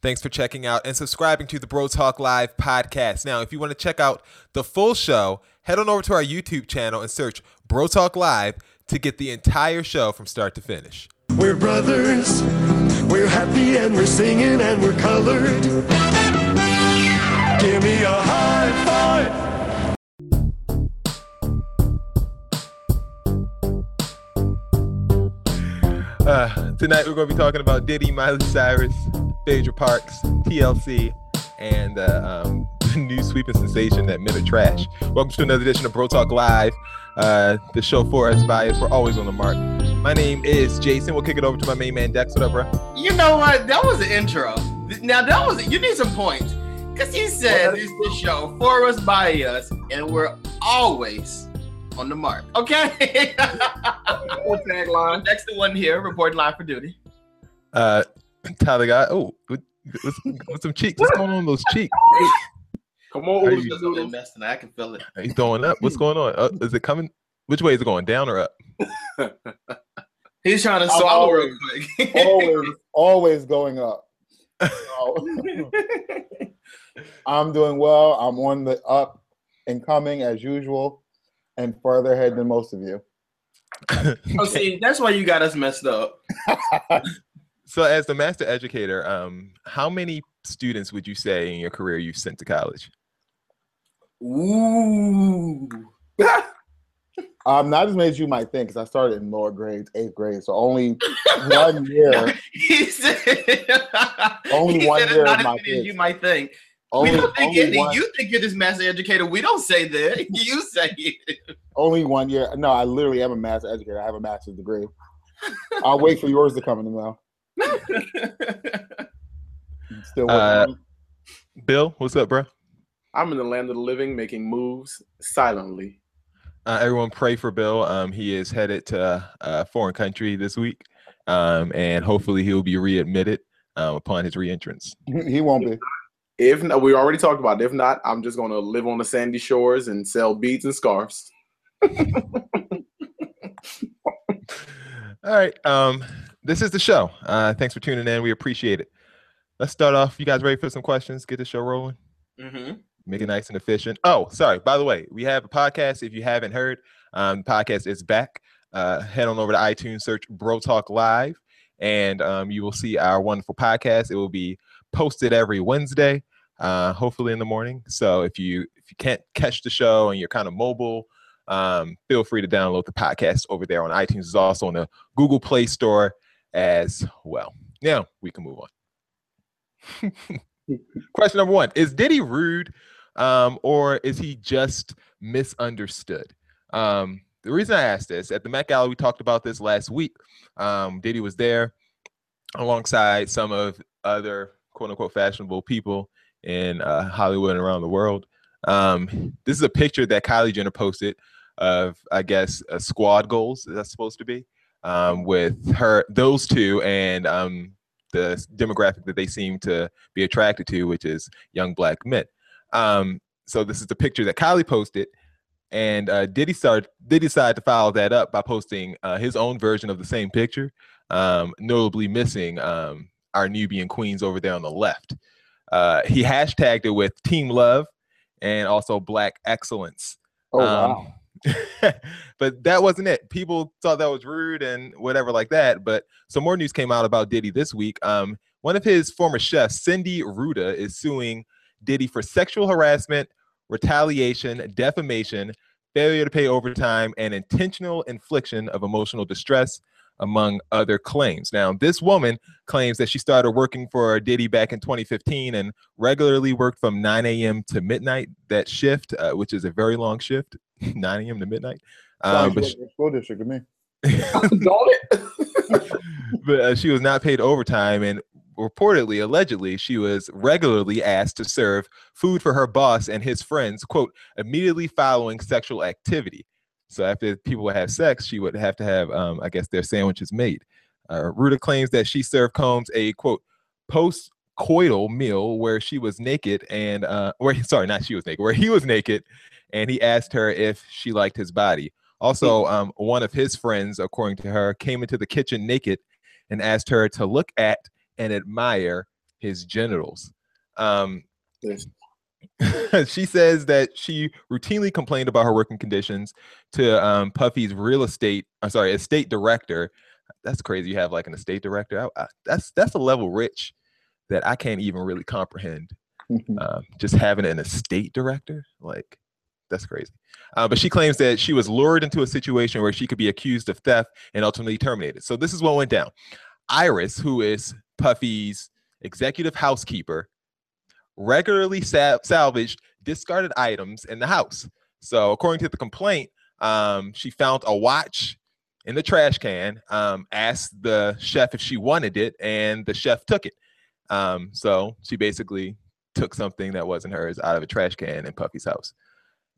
Thanks for checking out and subscribing to the Bro Talk Live podcast. Now, if you want to check out the full show, head on over to our YouTube channel and search Bro Talk Live to get the entire show from start to finish. We're brothers, we're happy and we're singing and we're colored. Give me a high five. Uh, tonight we're going to be talking about Diddy, Miley Cyrus, Phaedra Parks, TLC, and uh, um, the new sweeping sensation that men are trash. Welcome to another edition of Bro Talk Live. Uh, the show for us by us. We're always on the mark. My name is Jason. We'll kick it over to my main man Dex. What up, bro? You know what? That was an intro. Now that was you need some points because he said it's the show for us by us, and we're always on the mark. Okay. tagline. Next to one here, reporting live for duty. Uh, Tyler got oh, with, with, with some cheeks. What's going on with those cheeks? Come on, Are Uzi you- Just a little Noodles. mess tonight. I can feel it. He's throwing up. What's going on? Uh, is it coming? Which way is it going? Down or up? He's trying to I'm swallow always- real quick. always, always going up. So, I'm doing well. I'm on the up and coming as usual, and further ahead than most of you. oh, see, that's why you got us messed up. So, as the master educator, um, how many students would you say in your career you've sent to college? Ooh. Um, not as many as you might think, because I started in lower grades, eighth grade, so only one year. he said, Only he one said year not as my many as you might think. Only, we don't think only, any. one, You think you're this master educator. We don't say that. You say it. only one year. No, I literally am a master educator. I have a master's degree. I'll wait for yours to come in the mail. Still Uh. Bill, what's up, bro? I'm in the land of the living, making moves silently. Uh, everyone pray for Bill. Um, he is headed to a foreign country this week, um, and hopefully he'll be readmitted um, upon his reentrance. He won't be. If not, we already talked about. It. If not, I'm just going to live on the sandy shores and sell beads and scarves. All right. Um, this is the show. Uh, thanks for tuning in. We appreciate it. Let's start off. You guys ready for some questions? Get the show rolling. hmm Make it nice and efficient. Oh, sorry. By the way, we have a podcast. If you haven't heard, um, the podcast is back. Uh, head on over to iTunes, search Bro Talk Live, and um, you will see our wonderful podcast. It will be posted every Wednesday, uh, hopefully in the morning. So if you if you can't catch the show and you're kind of mobile, um, feel free to download the podcast over there on iTunes. It's also on the Google Play Store as well. Now we can move on. Question number one: Is Diddy rude, um, or is he just misunderstood? Um, the reason I asked this at the Met Gala, we talked about this last week. Um, Diddy was there alongside some of other quote unquote fashionable people in uh, Hollywood and around the world. Um, this is a picture that Kylie Jenner posted of, I guess, uh, squad goals. Is that supposed to be um, with her, those two, and um, the demographic that they seem to be attracted to, which is young black men. Um, so this is the picture that Kylie posted, and uh, Diddy started. Diddy decided to follow that up by posting uh, his own version of the same picture, um, notably missing um, our Nubian queens over there on the left. Uh, he hashtagged it with Team Love and also Black Excellence. Oh Um, wow. but that wasn't it. People thought that was rude and whatever like that. But some more news came out about Diddy this week. Um, one of his former chefs, Cindy Rueda, is suing Diddy for sexual harassment, retaliation, defamation, failure to pay overtime, and intentional infliction of emotional distress, among other claims. Now, this woman claims that she started working for Diddy back in 2015 and regularly worked from 9 a.m. to midnight. That shift, uh, which is a very long shift, 9 a.m. to midnight. Um, but like a school district to me. Don't it? but uh, she was not paid overtime and reportedly allegedly she was regularly asked to serve food for her boss and his friends quote immediately following sexual activity so after people would have sex she would have to have um, i guess their sandwiches made uh, Rueda claims that she served combs a quote post coital meal where she was naked and uh where sorry not she was naked where he was naked and he asked her if she liked his body also um one of his friends according to her came into the kitchen naked and asked her to look at and admire his genitals. Um. she says that she routinely complained about her working conditions to um, Puffy's real estate, I'm sorry, estate director. That's crazy. You have like an estate director. I, I, that's that's a level rich that I can't even really comprehend. Um, just having an estate director, like that's crazy. Uh, but she claims that she was lured into a situation where she could be accused of theft and ultimately terminated. So this is what went down. Iris, who is Puffy's executive housekeeper, regularly sa- salvaged discarded items in the house. So, according to the complaint, um, she found a watch in the trash can, um, asked the chef if she wanted it, and the chef took it. Um, so, she basically took something that wasn't hers out of a trash can in Puffy's house.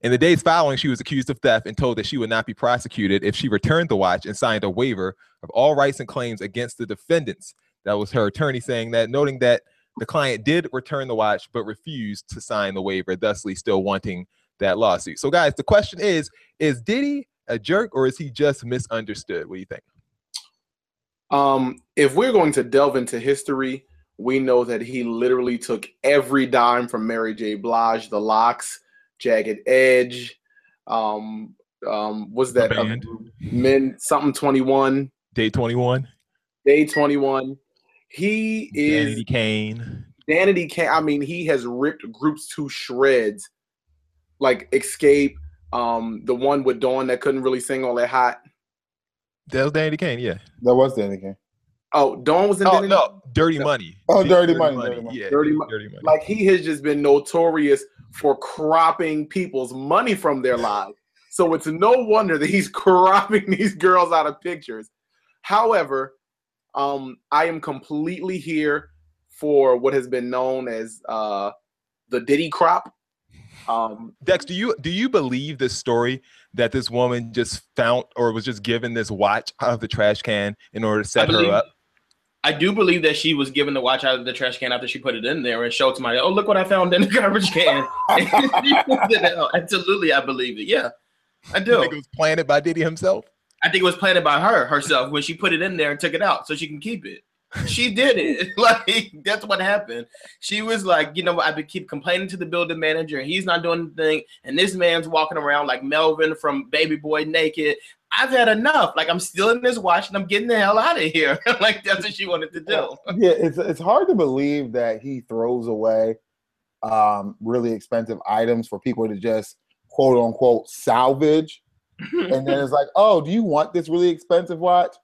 In the days following, she was accused of theft and told that she would not be prosecuted if she returned the watch and signed a waiver of all rights and claims against the defendants. That was her attorney saying that, noting that the client did return the watch but refused to sign the waiver, thusly still wanting that lawsuit. So, guys, the question is: Is Diddy a jerk or is he just misunderstood? What do you think? Um, if we're going to delve into history, we know that he literally took every dime from Mary J. Blige, the LOX, Jagged Edge, um, um, was that other band. group? Men something 21, Day 21, Day 21. He is Danity Kane. Danity can I mean, he has ripped groups to shreds, like Escape, um, the one with Dawn that couldn't really sing all that hot. That was Danity Kane, yeah. That was Danny Kane. Oh, Dawn was in Oh Danity? no, Dirty No. Money. Oh, D- Dirty Money, Dirty Money. Yeah, Dirty Mo- Dirty Money. Like he has just been notorious for cropping people's money from their lives. So it's no wonder that he's cropping these girls out of pictures. However, um, I am completely here for what has been known as uh, the Diddy crop. Um, Dex, do you do you believe this story that this woman just found or was just given this watch out of the trash can in order to set her up? I do believe that she was given the watch out of the trash can after she put it in there and showed somebody, oh, look what I found in the garbage can. Absolutely, I believe it. Yeah, I You do. think it was planted by Diddy himself? I think it was planted by her herself when she put it in there and took it out so she can keep it. She did it. like that's what happened. She was like, you know, I've keep complaining to the building manager, and he's not doing anything. And this man's walking around like Melvin from Baby Boy naked. I've had enough. Like I'm stealing this watch and I'm getting the hell out of here. like that's what she wanted to do. Yeah, it's it's hard to believe that he throws away um, really expensive items for people to just quote unquote salvage, and then it's like, oh, do you want this really expensive watch?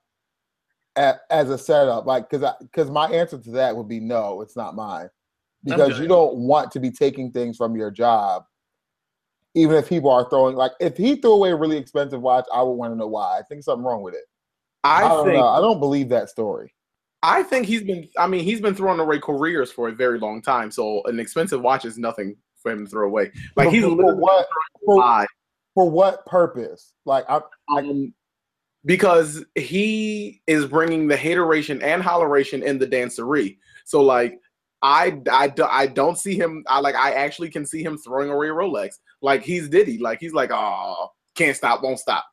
A- As a setup, like, because because my answer to that would be no, it's not mine, because you don't want to be taking things from your job, even if people are throwing. Like, if he threw away a really expensive watch, I would want to know why. I think something wrong with it. I, I, don't think know. I don't believe that story. I think he's been. I mean, he's been throwing away careers for a very long time. So an expensive watch is nothing for him to throw away. Like he's for what for. For what purpose? Like, I, Um, because he is bringing the hateration and holleration in the dancery. So like, I, I, I don't see him. I like. I actually can see him throwing away a Rolex. Like he's Diddy. Like he's like, oh, can't stop, won't stop.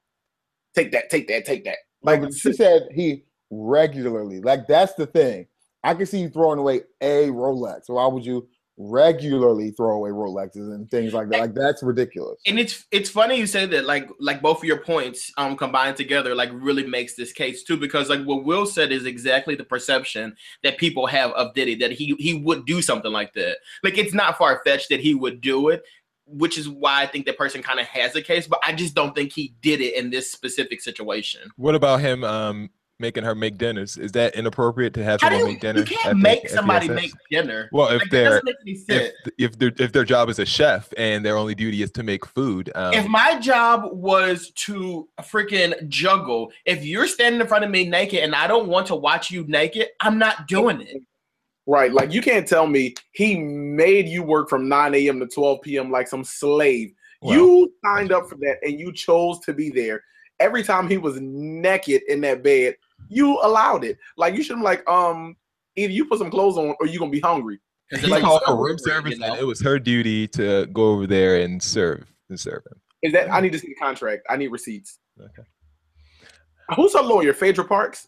Take that, take that, take that. Like Like she said, he regularly. Like that's the thing. I can see you throwing away a Rolex. Why would you regularly throw away Rolexes and things like that? Like that's ridiculous. and it's it's funny you say that like like both of your points um combined together like really makes this case too because like what will said is exactly the perception that people have of diddy that he he would do something like that like it's not far-fetched that he would do it which is why i think that person kind of has a case but i just don't think he did it in this specific situation What about him um, making her make dinners? Is that inappropriate to have how someone you, make dinner? you can't make the somebody SS? make dinner Well, if like, they're doesn't make any sense if if their if their job is a chef and their only duty is to make food, um, if my job was to freaking juggle, if you're standing in front of me naked and I don't want to watch you naked, I'm not doing it. Right. Like you can't tell me he made you work from 9 a.m. to 12 p.m. like some slave. well, you signed up for that and you chose to be there. Every time he was naked in that bed, you allowed it. Like you should be like, um, either you put some clothes on or you're gonna be hungry. he Like, called for room service, you know? and it was her duty to go over there and serve and serve him. Is that I need to see the contract. I need receipts. Okay. Who's her lawyer? Phaedra Parks?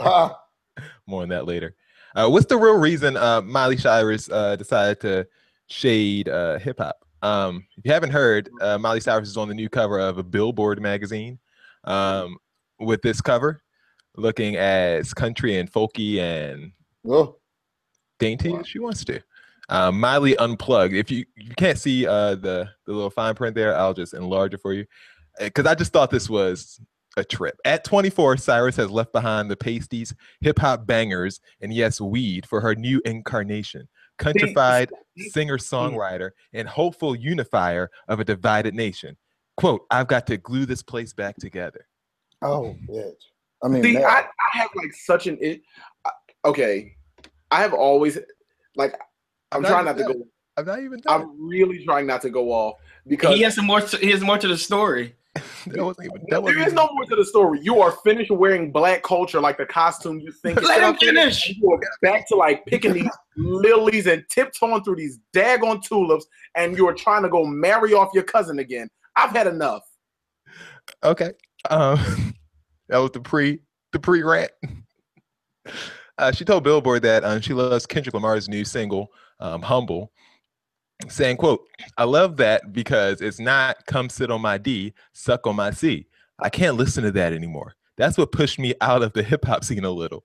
Ah, More on that later. Uh, what's the real reason uh, Miley Cyrus uh, decided to shade uh, hip hop? Um, if you haven't heard, uh, Miley Cyrus is on the new cover of a Billboard magazine um, with this cover, looking as country and folky and Oh, dainty Wow. as she wants to. Um, Miley unplugged. If you you can't see uh, the the little fine print there, I'll just enlarge it for you because I just thought this was a trip. At 24, Cyrus has left behind the pasties, hip hop bangers, and yes, weed for her new incarnation. Countrified singer songwriter and hopeful unifier of a divided nation. Quote, I've got to glue this place back together. oh, mm. bitch. I mean, See, man, I, I have like such an it. Okay, I have always like I'm not trying not even to go. I'm not even done. I'm really trying not to go off because He has some more. To, he has more to the story. that wasn't even, that there wasn't even- no more to the story. You are finished wearing black culture like the costume you think. Let him finish. You are back to like picking these lilies and tiptoeing through these daggone tulips, and you are trying to go marry off your cousin again. I've had enough. Okay. Um, that was the pre the pre rant. Uh, she told Billboard that um, she loves Kendrick Lamar's new single, um, "Humble," saying, "quote I love that because it's not come sit on my D, suck on my C. I can't listen to that anymore. That's what pushed me out of the hip hop scene a little.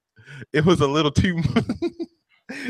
It was a little too."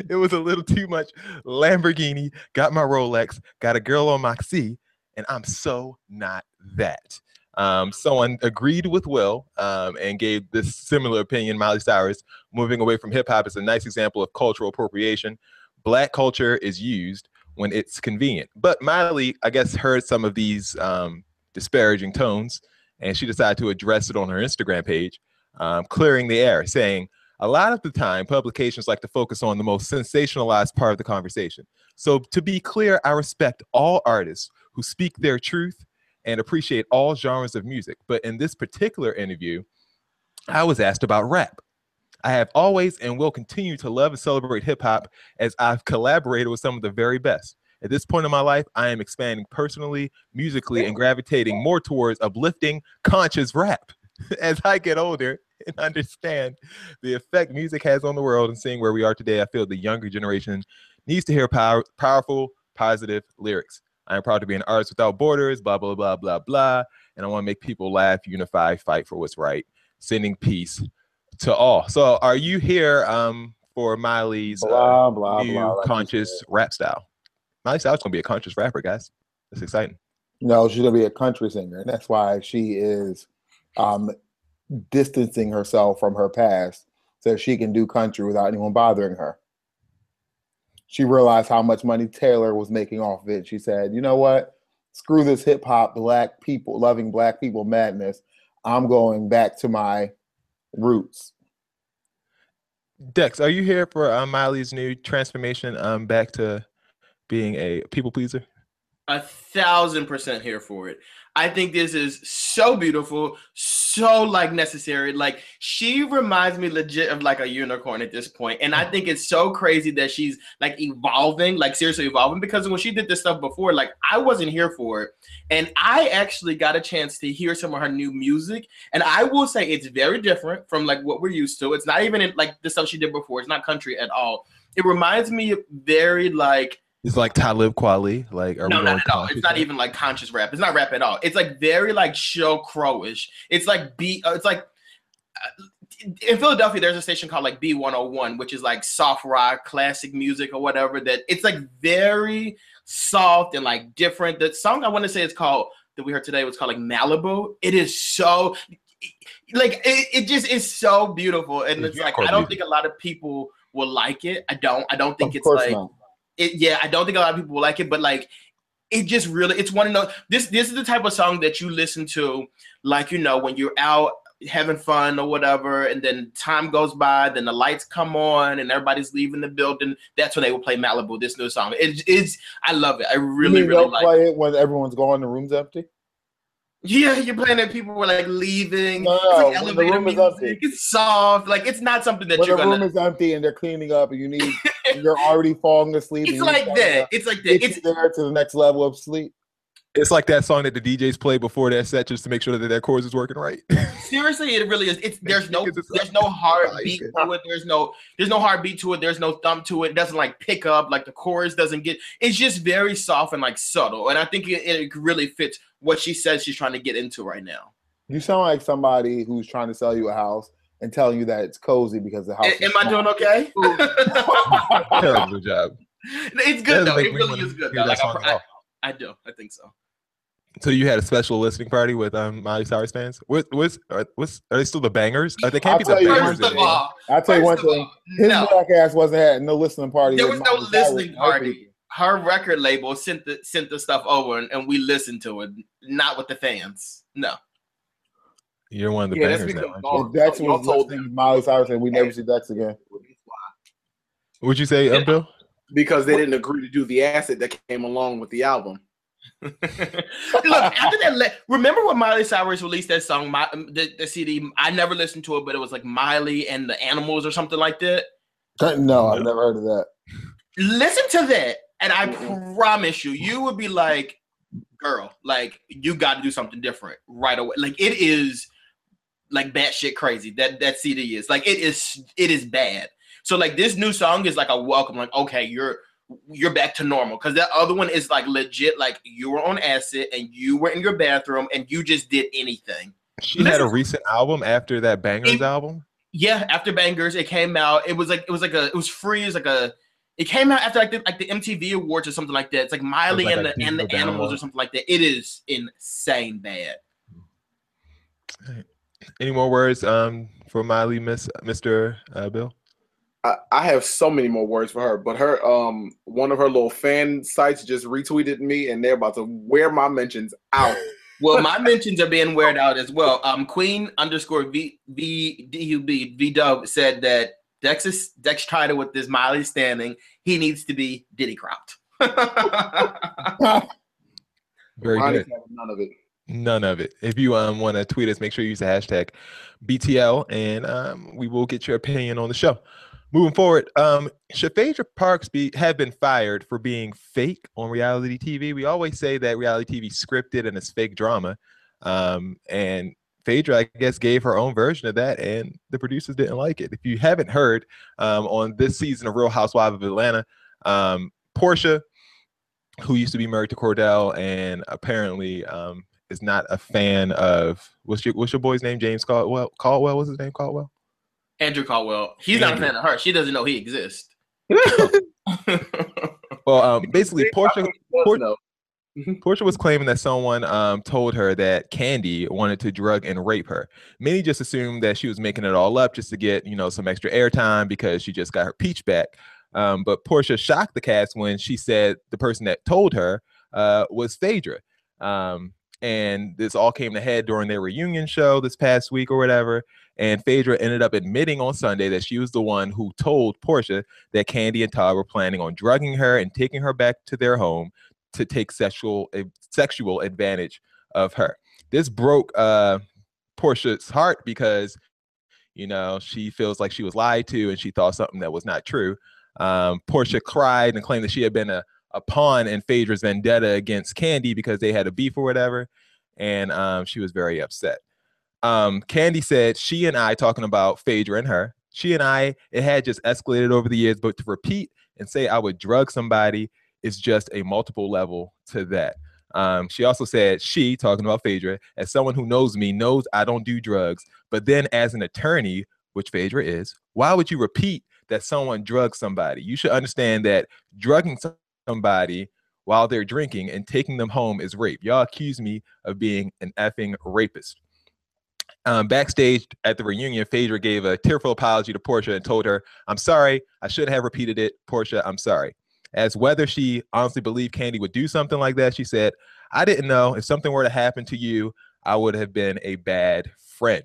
It was a little too much Lamborghini, got my Rolex, got a girl on my C, and I'm so not that. Um, someone agreed with Will um, and gave this similar opinion. Miley Cyrus moving away from hip hop is a nice example of cultural appropriation. Black culture is used when it's convenient. But Miley, I guess, heard some of these um, disparaging tones and she decided to address it on her Instagram page, um, clearing the air, saying, a lot of the time, publications like to focus on the most sensationalized part of the conversation. So, to be clear, I respect all artists who speak their truth and appreciate all genres of music. But in this particular interview, I was asked about rap. I have always and will continue to love and celebrate hip hop as I've collaborated with some of the very best. At this point in my life, I am expanding personally, musically, and gravitating more towards uplifting, conscious rap. As I get older and understand the effect music has on the world and seeing where we are today, I feel the younger generation needs to hear power, powerful, positive lyrics. I am proud to be an artist without borders, blah, blah, blah, blah, blah. And I want to make people laugh, unify, fight for what's right, sending peace to all. So, are you here um, for Miley's uh, blah blah new blah. like conscious rap style? Miley Cyrus gonna be a conscious rapper, guys. That's exciting. No, she's gonna be a country singer, and that's why she is um, distancing herself from her past so she can do country without anyone bothering her. She realized how much money Taylor was making off of it. She said, "You know what? Screw this hip hop, black people loving black people madness. I'm going back to my roots." Dex, are you here for uh, Miley's new transformation um, back to being a people pleaser? A thousand percent here for it. I think this is so beautiful, so like necessary. Like she reminds me legit of like a unicorn at this point, and I think it's so crazy that she's like evolving, like seriously evolving. Because when she did this stuff before, like I wasn't here for it, and I actually got a chance to hear some of her new music, and I will say it's very different from like what we're used to. It's not even like the stuff she did before. It's not country at all. It reminds me very like It's like Talib Kweli. Like, are no, we not at all. It's not rap? even like conscious rap. It's not rap at all. It's like very like show crowish. It's like B. Uh, it's like uh, in Philadelphia. There's a station called like B101, which is like soft rock, classic music or whatever. That it's like very soft and like different. The song I want to say is called that we heard today was called like Malibu. It is so like it, it just is so beautiful, and Yeah, it's like I don't music. think a lot of people will like it. I don't. I don't think Of it's like not. It yeah i don't think a lot of people will like it but like it just really it's one of those this this is the type of song that you listen to like you know when you're out having fun or whatever and then time goes by then the lights come on and everybody's leaving the building that's when they will play malibu this new song. It, it's i love it. I really really like play it when everyone's gone, the room's empty. Yeah you're playing it people were like leaving No, it's like the room is empty. it's soft like it's not something that when you're the gonna room is empty and they're cleaning up, and you need, you're already falling asleep. it's like that it's like that it's there to the next level of sleep. It's like that song that the DJs play before their set just to make sure that their chords is working right. Seriously, it really is. It's there's no there's no hard beat to it. There's no there's no hard beat to it. There's no thump to it. It doesn't like pick up like the chorus doesn't get. It's just very soft and like subtle. And I think it, it really fits what she says she's trying to get into right now. You sound like somebody who's trying to sell you a house and telling you that it's cozy because the house. A- is am I doing okay? Terrible job. it's good Doesn't though. It really is good though. Like I, I, all. I do. I think so. So you had a special listening party with um Miley Cyrus fans. What what's what's are they still the bangers? Uh, they can't I'll be the bangers First of anymore. all, I'll tell you one thing. all, His no. black ass wasn't had no listening party. There was no Miley listening and party. Her record label sent the sent the stuff over and, and we listened to it, not with the fans. No. You're one of the Yeah, that's bangers now. because aren't y'all- If Dex was told listening them to Miley Cyrus and we never see Dex again. you? What'd you say, um, Bill? Because they didn't agree to do the acid that came along with the album. Look, after that, le- remember when Miley Cyrus released that song, my, um, the, the CD? I never listened to it, but it was like Miley and the Animals or something like that. No, I've never heard of that. Listen to that, and I promise you, you would be like, "Girl, like you got to do something different right away." Like it is, like batshit crazy. That that CD is like it is. It is bad. So like this new song is like a welcome. Like okay, you're you're back to normal because that other one is like legit. Like you were on acid and you were in your bathroom and you just did anything. She had a recent album after that Bangers It- album. Yeah, after Bangers, it came out. It was like it was like a it was free. It was like a it came out after like the, like the MTV Awards or something like that. It's like Miley like and the and the Animals or something like that. It is insane bad. Any more words um for Miley, Miss Mr. Uh, Bill? I, I have so many more words for her, but her um one of her little fan sites just retweeted me, and they're about to wear my mentions out. Well, my mentions are being weared out as well. Um, Queen underscore V V D U B V Dub said that Dex is Dex tried it with this Miley standing. He needs to be Diddy cropped. Very Ronnie's good. none of it. None of it. If you um want to tweet us, make sure you use the hashtag BTL, and um we will get your opinion on the show. Moving forward, um, Parks be have been fired for being fake on reality TV? We always say that reality TV scripted and it's fake drama, um, and Phaedra, I guess, gave her own version of that, and the producers didn't like it. If you haven't heard, um, on this season of Real Housewives of Atlanta, um, Porsha, who used to be married to Kordell, and apparently um, is not a fan of what's your what's your boy's name? James Caldwell. Caldwell was his name? Caldwell. Andrew Caldwell. He's not a Andrew. fan of her. She doesn't know he exists. Well, um, basically, Porsha Por- no. Porsha was claiming that someone um, told her that Kandi wanted to drug and rape her. Many just assumed that she was making it all up just to get, you know, some extra airtime because she just got her peach back. Um, but Porsha shocked the cast when she said the person that told her uh, was Phaedra. Um, and this all came to head during their reunion show this past week or whatever. And Phaedra ended up admitting on Sunday that she was the one who told Porsha that Kandi and Todd were planning on drugging her and taking her back to their home to take sexual eh, sexual advantage of her. This broke uh Porsha's heart because you know she feels like she was lied to and she thought something that was not true. Um, Porsha cried and claimed that she had been a, a pawn in Phaedra's vendetta against Kandi because they had a beef or whatever, and um, she was very upset. Um, Kandi said she and I talking about Phaedra and her. She and I it had just escalated over the years, but to repeat and say I would drug somebody is just a multiple level to that. Um, she also said she, talking about Phaedra, as someone who knows me, knows I don't do drugs. But then as an attorney, which Phaedra is, why would you repeat that someone drugged somebody? You should understand that drugging somebody while they're drinking and taking them home is rape. Y'all accuse me of being an effing rapist. Um, backstage at the reunion, Phaedra gave a tearful apology to Porsha and told her, I'm sorry, I should have repeated it. Porsha, I'm sorry. As whether she honestly believed Kandi would do something like that, she said, I didn't know if something were to happen to you, I would have been a bad friend.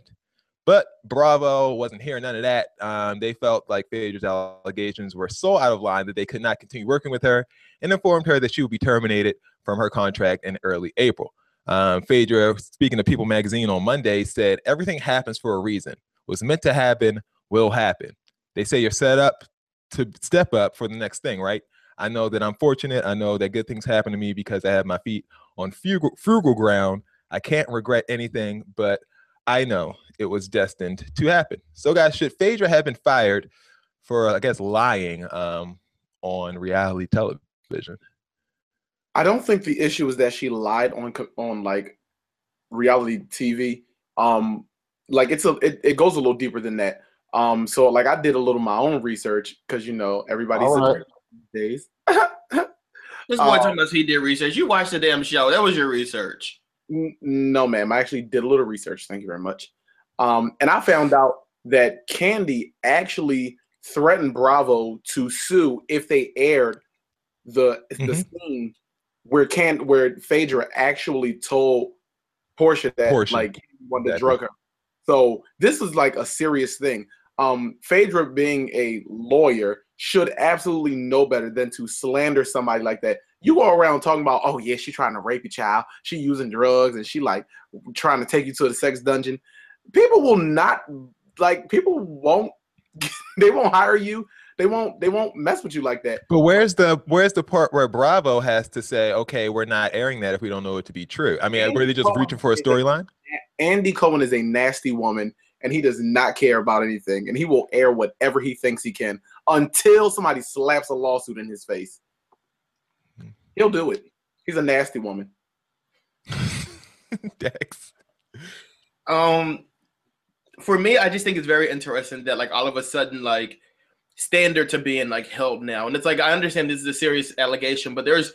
But Bravo wasn't hearing none of that. Um, they felt like Phaedra's allegations were so out of line that they could not continue working with her and informed her that she would be terminated from her contract in early April. Um, Phaedra, speaking to People magazine on Monday, said, Everything happens for a reason. What's meant to happen will happen. They say you're set up to step up for the next thing, right? I know that I'm fortunate. I know that good things happen to me because I have my feet on frugal, frugal ground. I can't regret anything, but I know it was destined to happen. So, guys, should Phaedra have been fired for, I guess, lying um, on reality television? I don't think the issue is that she lied on on like reality TV. Um, like it's a it, it goes a little deeper than that. Um, so like I did a little my own research because you know everybody's All right. these days. This boy told us he did research. You watched the damn show. That was your research. N- No, ma'am. I actually did a little research. Thank you very much. Um, and I found out that Kandi actually threatened Bravo to sue if they aired the the Mhm. scene where Can where Phaedra actually told Porsha that Porsha. like he wanted to drug her. So this is like a serious thing. Um, Phaedra being a lawyer should absolutely know better than to slander somebody like that. You go around talking about, oh yeah, she trying to rape your child, she using drugs, and she like trying to take you to the sex dungeon. People will not like people won't they won't hire you. They won't they won't mess with you like that. But where's the where's the part where Bravo has to say, okay, we're not airing that if we don't know it to be true? I mean, And were they just Bravo reaching for a storyline? Andy Cohen is a nasty woman and he does not care about anything and he will air whatever he thinks he can until somebody slaps a lawsuit in his face. Hmm. He'll do it. He's a nasty woman. Dex. Um, for me, I just think it's very interesting that like all of a sudden like standards are being like held now, and it's like I understand this is a serious allegation, but there's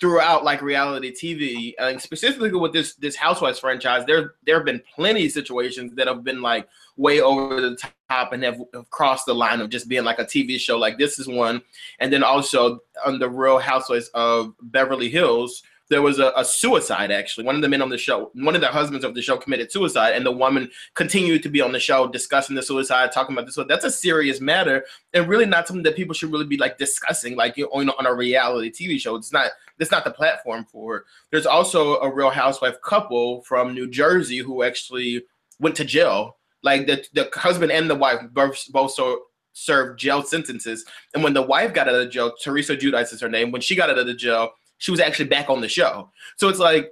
throughout like reality TV, and specifically with this this Housewives franchise, there there have been plenty of situations that have been like way over the top and have, have crossed the line of just being like a TV show. Like this is one, and then also on the Real Housewives of Beverly Hills, there was a, a suicide actually. One of the men on the show, one of the husbands of the show committed suicide, and the woman continued to be on the show discussing the suicide, talking about this. So that's a serious matter, and really not something that people should really be like discussing, like you know, on a reality TV show. It's not. That's not the platform for. it. There's also a Real Housewife couple from New Jersey who actually went to jail. Like the the husband and the wife both both so served jail sentences. And when the wife got out of jail, Teresa Giudice is her name. When she got out of the jail, she was actually back on the show. So it's like,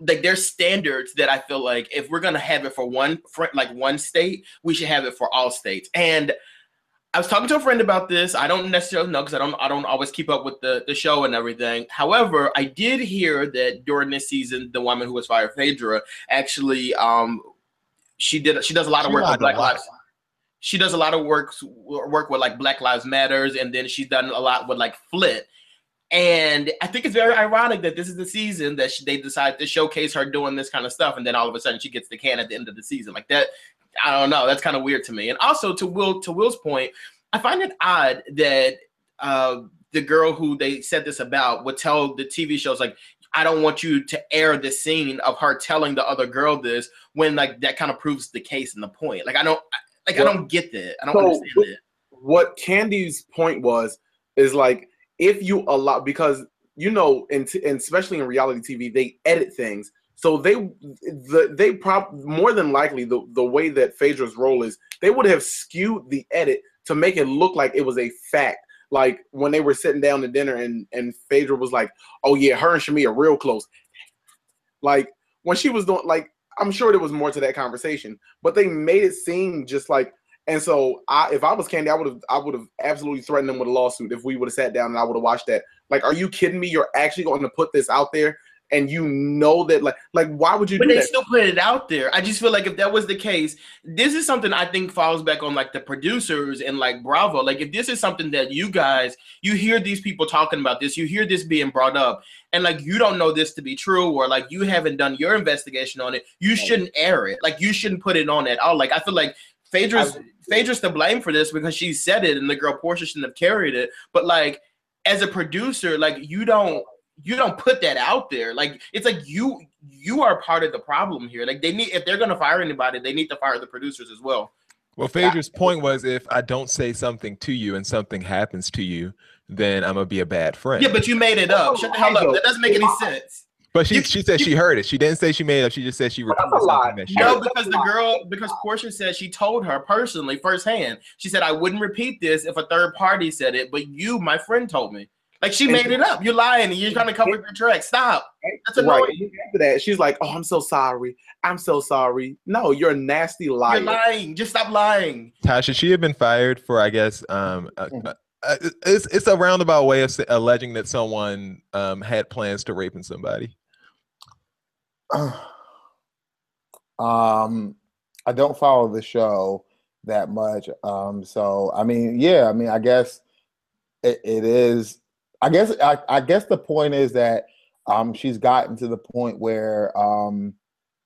like there's standards that I feel like if we're gonna have it for one, like one state, we should have it for all states. And I was talking to a friend about this. I don't necessarily know because I don't I don't always keep up with the, the show and everything. However, I did hear that during this season, the woman who was fired, Phaedra, actually um she did she does a lot of work with Black. Lives. She does a lot of work work with like Black Lives Matters, and then she's done a lot with like Flint. And I think it's very ironic that this is the season that she, they decide to showcase her doing this kind of stuff, and then all of a sudden she gets the can at the end of the season. Like that, I don't know. That's kind of weird to me. And also to Will to Will's point, I find it odd that uh, the girl who they said this about would tell the TV shows like, "I don't want you to air the scene of her telling the other girl this," when like that kind of proves the case and the point. Like I don't, like I don't get that. I don't so- understand it. what Kandi's point was is like if you allow because you know and, and especially in reality TV they edit things. So they the they prob more than likely the the way that Phaedra's role is they would have skewed the edit to make it look like it was a fact. Like when they were sitting down to dinner and and Phaedra was like oh yeah her and Shami real close. Like when she was doing like I'm sure there was more to that conversation but they made it seem just like and so, I, if I was Kandi, I would have, I would have absolutely threatened them with a lawsuit if we would have sat down and I would have watched that. Like, are you kidding me? You're actually going to put this out there, and you know that, like, like why would you But they that? still put it out there. I just feel like if that was the case, this is something I think falls back on like the producers and like Bravo. Like if this is something that you guys, you hear these people talking about this, you hear this being brought up, and like you don't know this to be true, or like you haven't done your investigation on it, you shouldn't air it. Like you shouldn't put it on at all. Like I feel like Phaedra's Phaedra's to blame for this because she said it and the girl Porsha shouldn't have carried it. But like as a producer, like you don't you don't put that out there. Like it's like you you are part of the problem here. Like they need if they're gonna fire anybody, they need to fire the producers as well. Well, Phaedra's point was if I don't say something to you and something happens to you, then I'm gonna be a bad friend. Yeah, but you made it up. Shut the hell up. That doesn't make any sense. But she You- she said you- she heard it. She didn't say she made it up. She just said she That's a repeated lie. that she No, heard. because the girl, because Porsha said she told her personally, firsthand. She said, "I wouldn't repeat this if a third party said it, but you, my friend, told me." Like she And- made it up. You're lying, and you're trying to cover your tracks. Stop. That's annoying. And After that, she's like, "Oh, I'm so sorry. I'm so sorry." No, you're a nasty liar. You're lying. Just stop lying. Tasha, she had been fired for? I guess um, uh, Mhm. uh, uh, it's it's a roundabout way of alleging that someone um had plans to raping somebody. um, I don't follow the show that much. Um, so I mean, yeah, I mean, I guess it, it is. I guess I, I guess the point is that um, she's gotten to the point where um,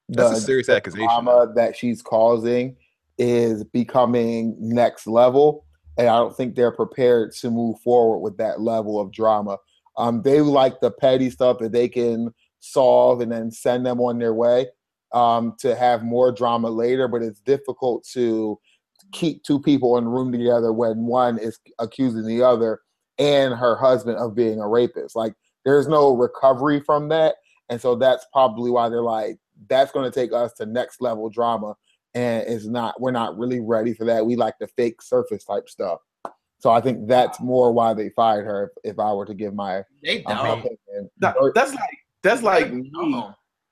That's a serious the accusation. drama that she's causing is becoming next level, and I don't think they're prepared to move forward with that level of drama. Um, they like the petty stuff that they can solve and then send them on their way um, to have more drama later, but it's difficult to keep two people in a room together when one is accusing the other and her husband of being a rapist. Like, there's no recovery from that. And so that's probably why they're like, that's going to take us to next level drama. And it's not, we're not really ready for that. We like the fake surface type stuff. So I think that's more why they fired her. If, if I were to give my They um, don't. opinion. That- that's like that's like me.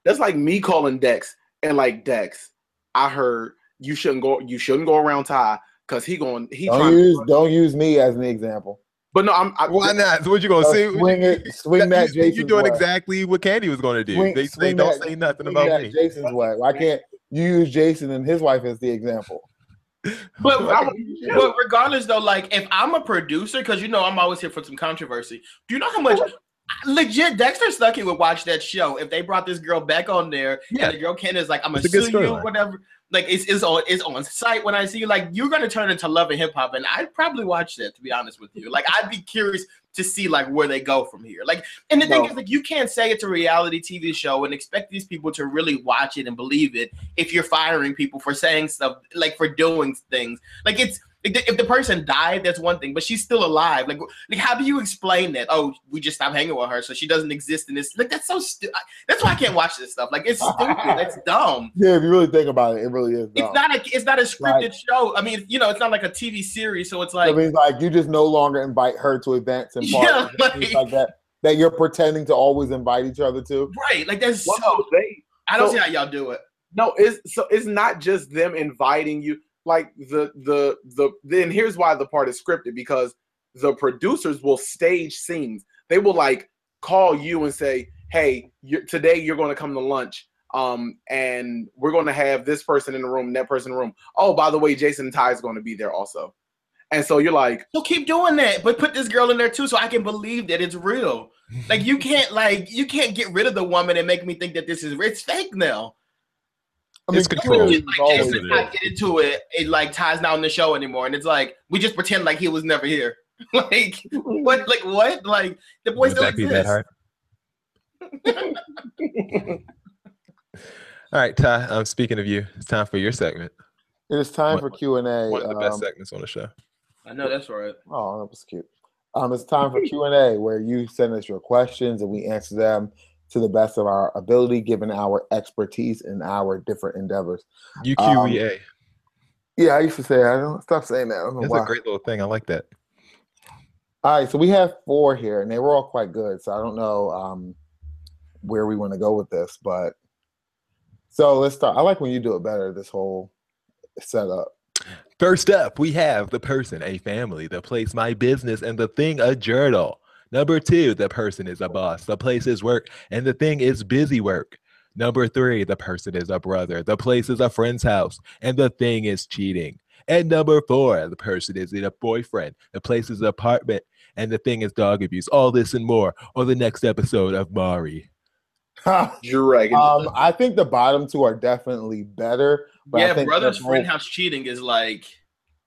That's like me calling Dex and like Dex. I heard you shouldn't go. You shouldn't go around Ty because he going. He Don't trying. use don't use me as an example. but no, I'm. I, Why not? So what you gonna Uh, say? swing it, swing that you, Jason's you doing way. exactly what Kandi was going to do. Swing- they say swing don't say nothing about me. Jason's way. Why can't you use Jason and his wife as the example? But, I'm- but regardless, though, like if I'm a producer, because you know I'm always here for some controversy. Do you know how much legit Dexter Stuckey would watch that show if they brought this girl back on there Yeah. and the girl Ken is like, I'm gonna a sue you, storyline. whatever. Like it's, it's on it's on site when I see you. Like you're gonna turn into love and hip hop, and I'd probably watch that to be honest with you. Like I'd be curious to see like where they go from here. Like, and the thing is, like you can't say it's a reality TV show and expect these people to really watch it and believe it if you're firing people for saying stuff like for doing things. Like it's if the, if the person died, that's one thing, but she's still alive. Like, like how do you explain that? Oh, we just stopped hanging with her, so she doesn't exist in this. Like that's so stupid. That's why I can't watch this stuff. Like it's stupid. That's dumb. Yeah, if you really think about it, it really is. Dumb. It's not a it's not a scripted Like- show. I mean, you know, it's not like a TV series, so it's like. I mean, like you just no longer invite her to events and parties Yeah, and things like that that you're pretending to always invite each other to. right. Like that's Well, so. they I don't so- see how y'all do it. no. It's so it's not just them inviting you. Like the the the. Then here's why the part is scripted because the producers will stage scenes. They will like call you and say, "Hey, you today you're going to come to lunch." Um, and we're going to have this person in the room, that person in the room. Oh, by the way, Jason Ty is going to be there also. And so you're like, So keep doing that, but put this girl in there too, so I can believe that it's real. Like you can't like you can't get rid of the woman and make me think that this is it's fake now. I mean, It's control. clearly Just it's like always Jason it not get into it, it like ties not on the show anymore, and it's like we just pretend like he was never here. like what? Like what? Like the boy Would still that be that exists. hard? All right, Ty. Um, speaking of you, it's time for your segment. It is time One- for Q and A. One of the best Um, segments on the show. I know that's right. Oh, that was cute. Um, it's time for Q and A, where you send us your questions and we answer them to the best of our ability, given our expertise in our different endeavors. UQEA. Yeah, I used to say I don't stop saying that. That's why. a great little thing. I like that. All right, so we have four here, and they were all quite good. So I don't know um, where we want to go with this, but so let's start. I like when you do it better. This whole setup. First up, we have the person, a family, the place, my business, and the thing, a journal. Number two, the person is a boss, the place is work, and the thing is busy work. Number three, the person is a brother, the place is a friend's house, and the thing is cheating. And number four, the person is a boyfriend, the place is an apartment, and the thing is dog abuse. All this and more on the next episode of Mari. Dragon. um, I think the bottom two are definitely better. But I yeah, think brother's they're friend house cheating is like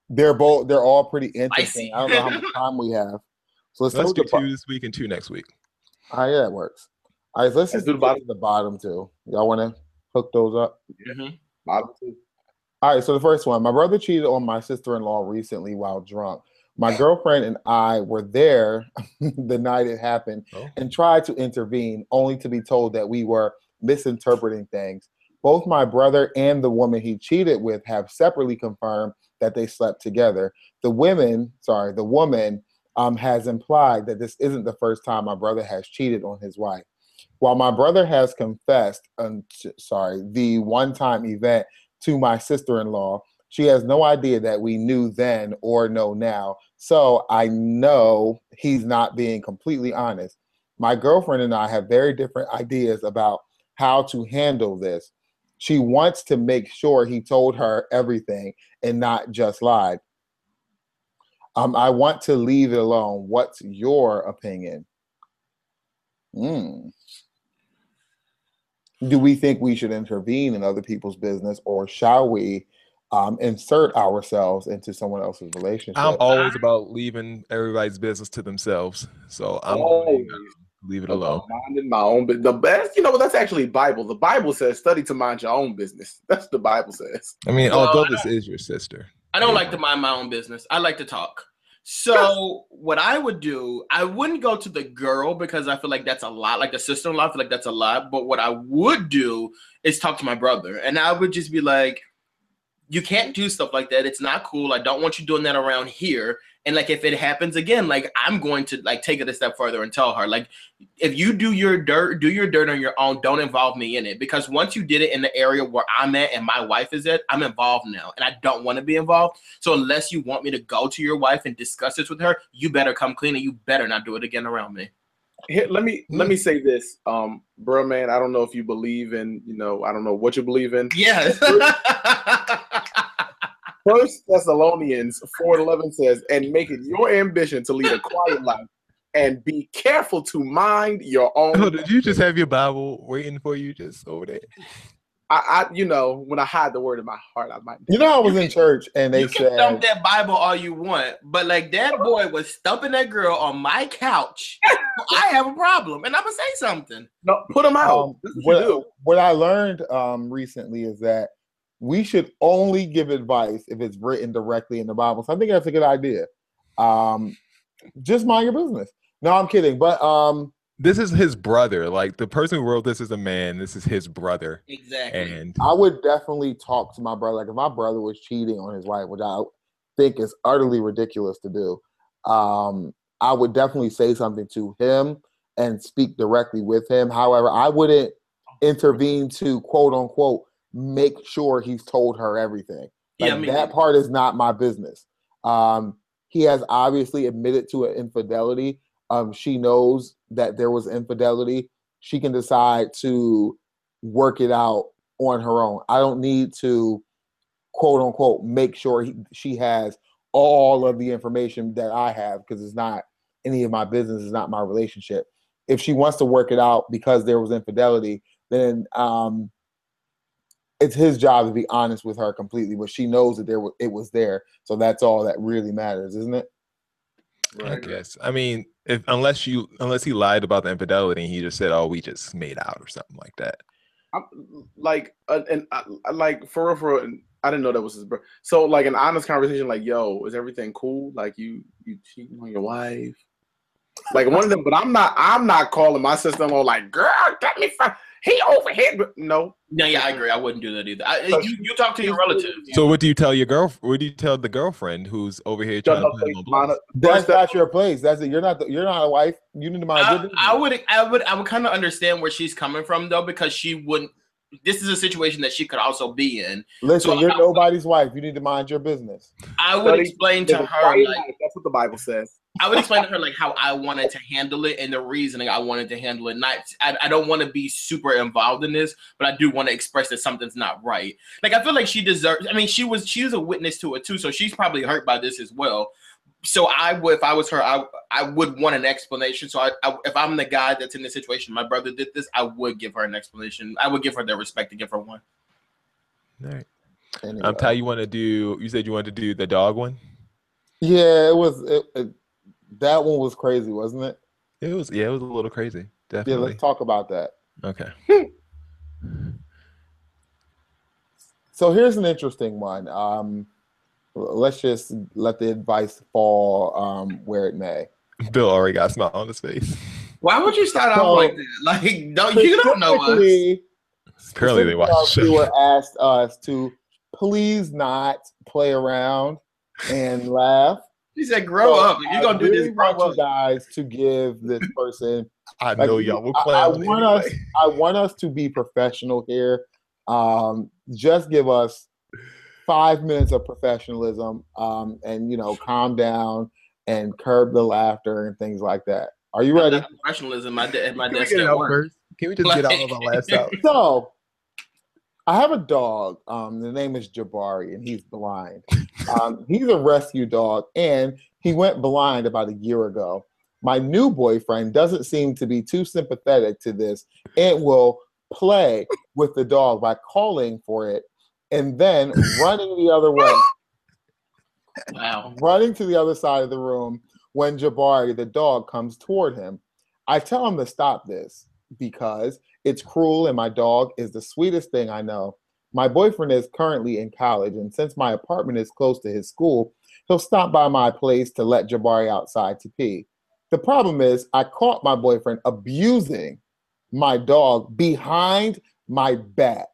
They're both. They're all pretty interesting. Spicy. I don't know how much time we have. So let's, Let's do with the bo- two this week and two next week. Ah, yeah, it works. All right, let's Let's just do do the bottom. the bottom two. Y'all want to hook those up? mhm. Bottom two. All right, so the first one, my brother cheated on my sister-in-law recently while drunk. My girlfriend and I were there the night it happened Oh. and tried to intervene, only to be told that we were misinterpreting things. Both my brother and the woman he cheated with have separately confirmed that they slept together. The women, sorry, the woman um, has implied that this isn't the first time my brother has cheated on his wife. While my brother has confessed, um, sorry, the one-time event to my sister-in-law, she has no idea that we knew then or know now. So I know he's not being completely honest. My girlfriend and I have very different ideas about how to handle this. She wants to make sure he told her everything and not just lied. Um, I want to leave it alone. What's your opinion? Hmm. Do we think we should intervene in other people's business, or shall we um, insert ourselves into someone else's relationship? I'm always about leaving everybody's business to themselves. So I'm Always. leave it About alone. Minding my own business. The best, you know, but that's actually Bible. The Bible says, "Study to mind your own business." That's what the Bible says. I mean, although this is your sister. I don't like to mind my own business. I like to talk. So what I would do, I wouldn't go to the girl because I feel like that's a lot. Like the sister-in-law, I feel like that's a lot. But what I would do is talk to my brother, and I would just be like, "You can't do stuff like that. It's not cool. I don't want you doing that around here." And like, if it happens again, like I'm going to like take it a step further and tell her, like, if you do your dirt, do your dirt on your own. Don't involve me in it because once you did it in the area where I'm at and my wife is at, I'm involved now, and I don't want to be involved. So unless you want me to go to your wife and discuss this with her, you better come clean and you better not do it again around me. Here, let me let me say this, um, bro, man. I don't know if you believe in, you know, I don't know what you believe in. Yes. First Thessalonians 4:11 says, "And make it your ambition to lead a quiet life, and be careful to mind your own." Oh, did you just have your Bible waiting for you just over there? I, I, you know, when I hide the word in my heart, I might. You know, I was in church and they you can said, dump that Bible all you want, but like that boy was stumping that girl on my couch. I have a problem, and I'm gonna say something. No, put them out. um, what what, what I learned um, recently is that we should only give advice if it's written directly in the Bible. So I think that's a good idea. Um, just mind your business. No, I'm kidding. But um, This is his brother. Like the person who wrote this is a man. This is his brother. Exactly. And I would definitely talk to my brother. Like if my brother was cheating on his wife, which I think is utterly ridiculous to do, um, I would definitely say something to him and speak directly with him. However, I wouldn't intervene to quote unquote make sure he's told her everything. Yeah, Like me that part is not my business. Um, he has obviously admitted to an infidelity. Um, she knows that there was infidelity. She can decide to work it out on her own. I don't need to quote unquote make sure he, she has all of the information that I have because it's not any of my business. It's not my relationship. If she wants to work it out because there was infidelity, then um, it's his job to be honest with her completely. But she knows that there was, it was there, so that's all that really matters, isn't it? I guess. I mean, if unless you unless he lied about the infidelity and he just said, "Oh, we just made out" or something like that. I'm, like, uh, and uh, like for real, for real, I didn't know that was his brother. So, like, an honest conversation, like, "Yo, is everything cool? Like, you you cheating on your wife?" Like one of them, but I'm not. I'm not calling my sister-in-law like, "Girl, let me find he over here." No, No, yeah, I agree. I wouldn't do that either. I, you, you talk to your relative. So what do you tell your girl? What do you tell the girlfriend who's over here trying to play please, low. That's not your place. That's it. You're not. The, you're not a wife. You need to mind your I, business. I would, I would, I would kind of understand where she's coming from though, because she wouldn't. This is a situation that she could also be in. Listen, so you're I- nobody's wife. You need to mind your business. I would Study explain to her like. That's what the Bible says. I would explain to her like how I wanted to handle it and the reasoning I wanted to handle it. Not, I, I don't want to be super involved in this, but I do want to express that something's not right. Like I feel like she deserves. I mean, she was she was a witness to it too, so she's probably hurt by this as well. So I would, if I was her, I I would want an explanation. So I, I if I'm the guy that's in this situation, my brother did this, I would give her an explanation. I would give her the respect to give her one. All right. Anyway. Um, Ty, you want to do? You said you wanted to do the dog one. Yeah, it was. It, it, that one was crazy, wasn't it? It was. Yeah, it was a little crazy. Definitely. Yeah, Definitely. let's talk about that. okay. So here's an interesting one. Um, let's just let the advice fall um, where it may. Bill already got a smile on his face. Why would you start So- off like that? Like, don't you don't know us? Specifically- Apparently they watched. the specifically, were asked us to please not play around and laugh. He said, "Grow So up. If you're gonna I do really this, grow want you up." guys to give this person I Like, know y'all will I, I want anyway. us. I want us to be professional here. Um, just give us five minutes of professionalism, um, and you know, calm down and curb the laughter and things like that. Are you ready? Professionalism. My de- my Can we desk get out first? Can we just get all of our laughs out? So, I have a dog. Um, the name is Jabari, and he's blind. Um, he's a rescue dog, and he went blind about a year ago. My new boyfriend doesn't seem to be too sympathetic to this and will play with the dog by calling for it and then running the other way, Wow. running to the other side of the room when Jabari, the dog, comes toward him. I tell him to stop this because it's cruel and my dog is the sweetest thing I know. My boyfriend is currently in college, and since my apartment is close to his school, he'll stop by my place to let Jabari outside to pee. The problem is, I caught my boyfriend abusing my dog behind my back.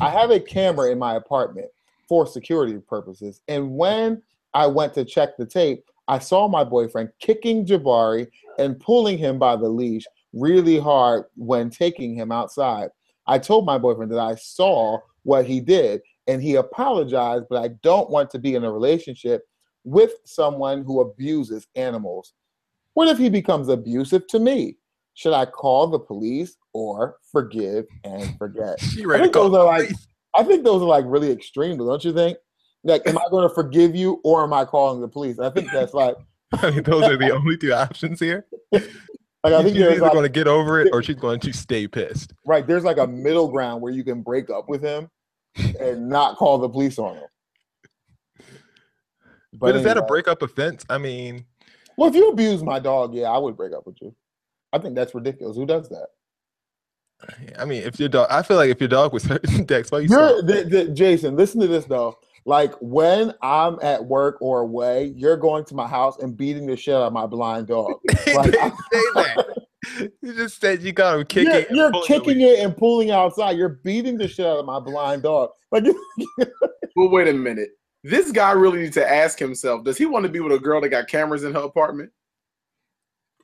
I have a camera in my apartment for security purposes, and when I went to check the tape, I saw my boyfriend kicking Jabari and pulling him by the leash really hard when taking him outside. I told my boyfriend that I saw what he did and he apologized, but I don't want to be in a relationship with someone who abuses animals. What if he becomes abusive to me? Should I call the police or forgive and forget? She I ready to think those are like police. I think those are like really extreme, don't you think? Like, am I going to forgive you or am I calling the police? I think that's like, I mean, those are the only two options here. like I think she's either like, going to get over it or she's going to stay pissed. right. There's like a middle ground where you can break up with him and not call the police on him. But, is that a anyway. breakup offense? I mean, Well, if you abuse my dog, yeah, I would break up with you. I think that's ridiculous. Who does that? I mean, if your dog, I feel like if your dog was hurt, Dex, why you You're still- th- th- Jason. Listen to this though. Like when I'm at work or away, you're going to my house and beating the shit out of my blind dog. He Like, didn't say that. You just said you got him kicking. You're, you're kicking away. it and pulling outside. You're beating the shit out of my blind dog. Like Well, wait a minute. This guy really needs to ask himself: Does he want to be with a girl that got cameras in her apartment?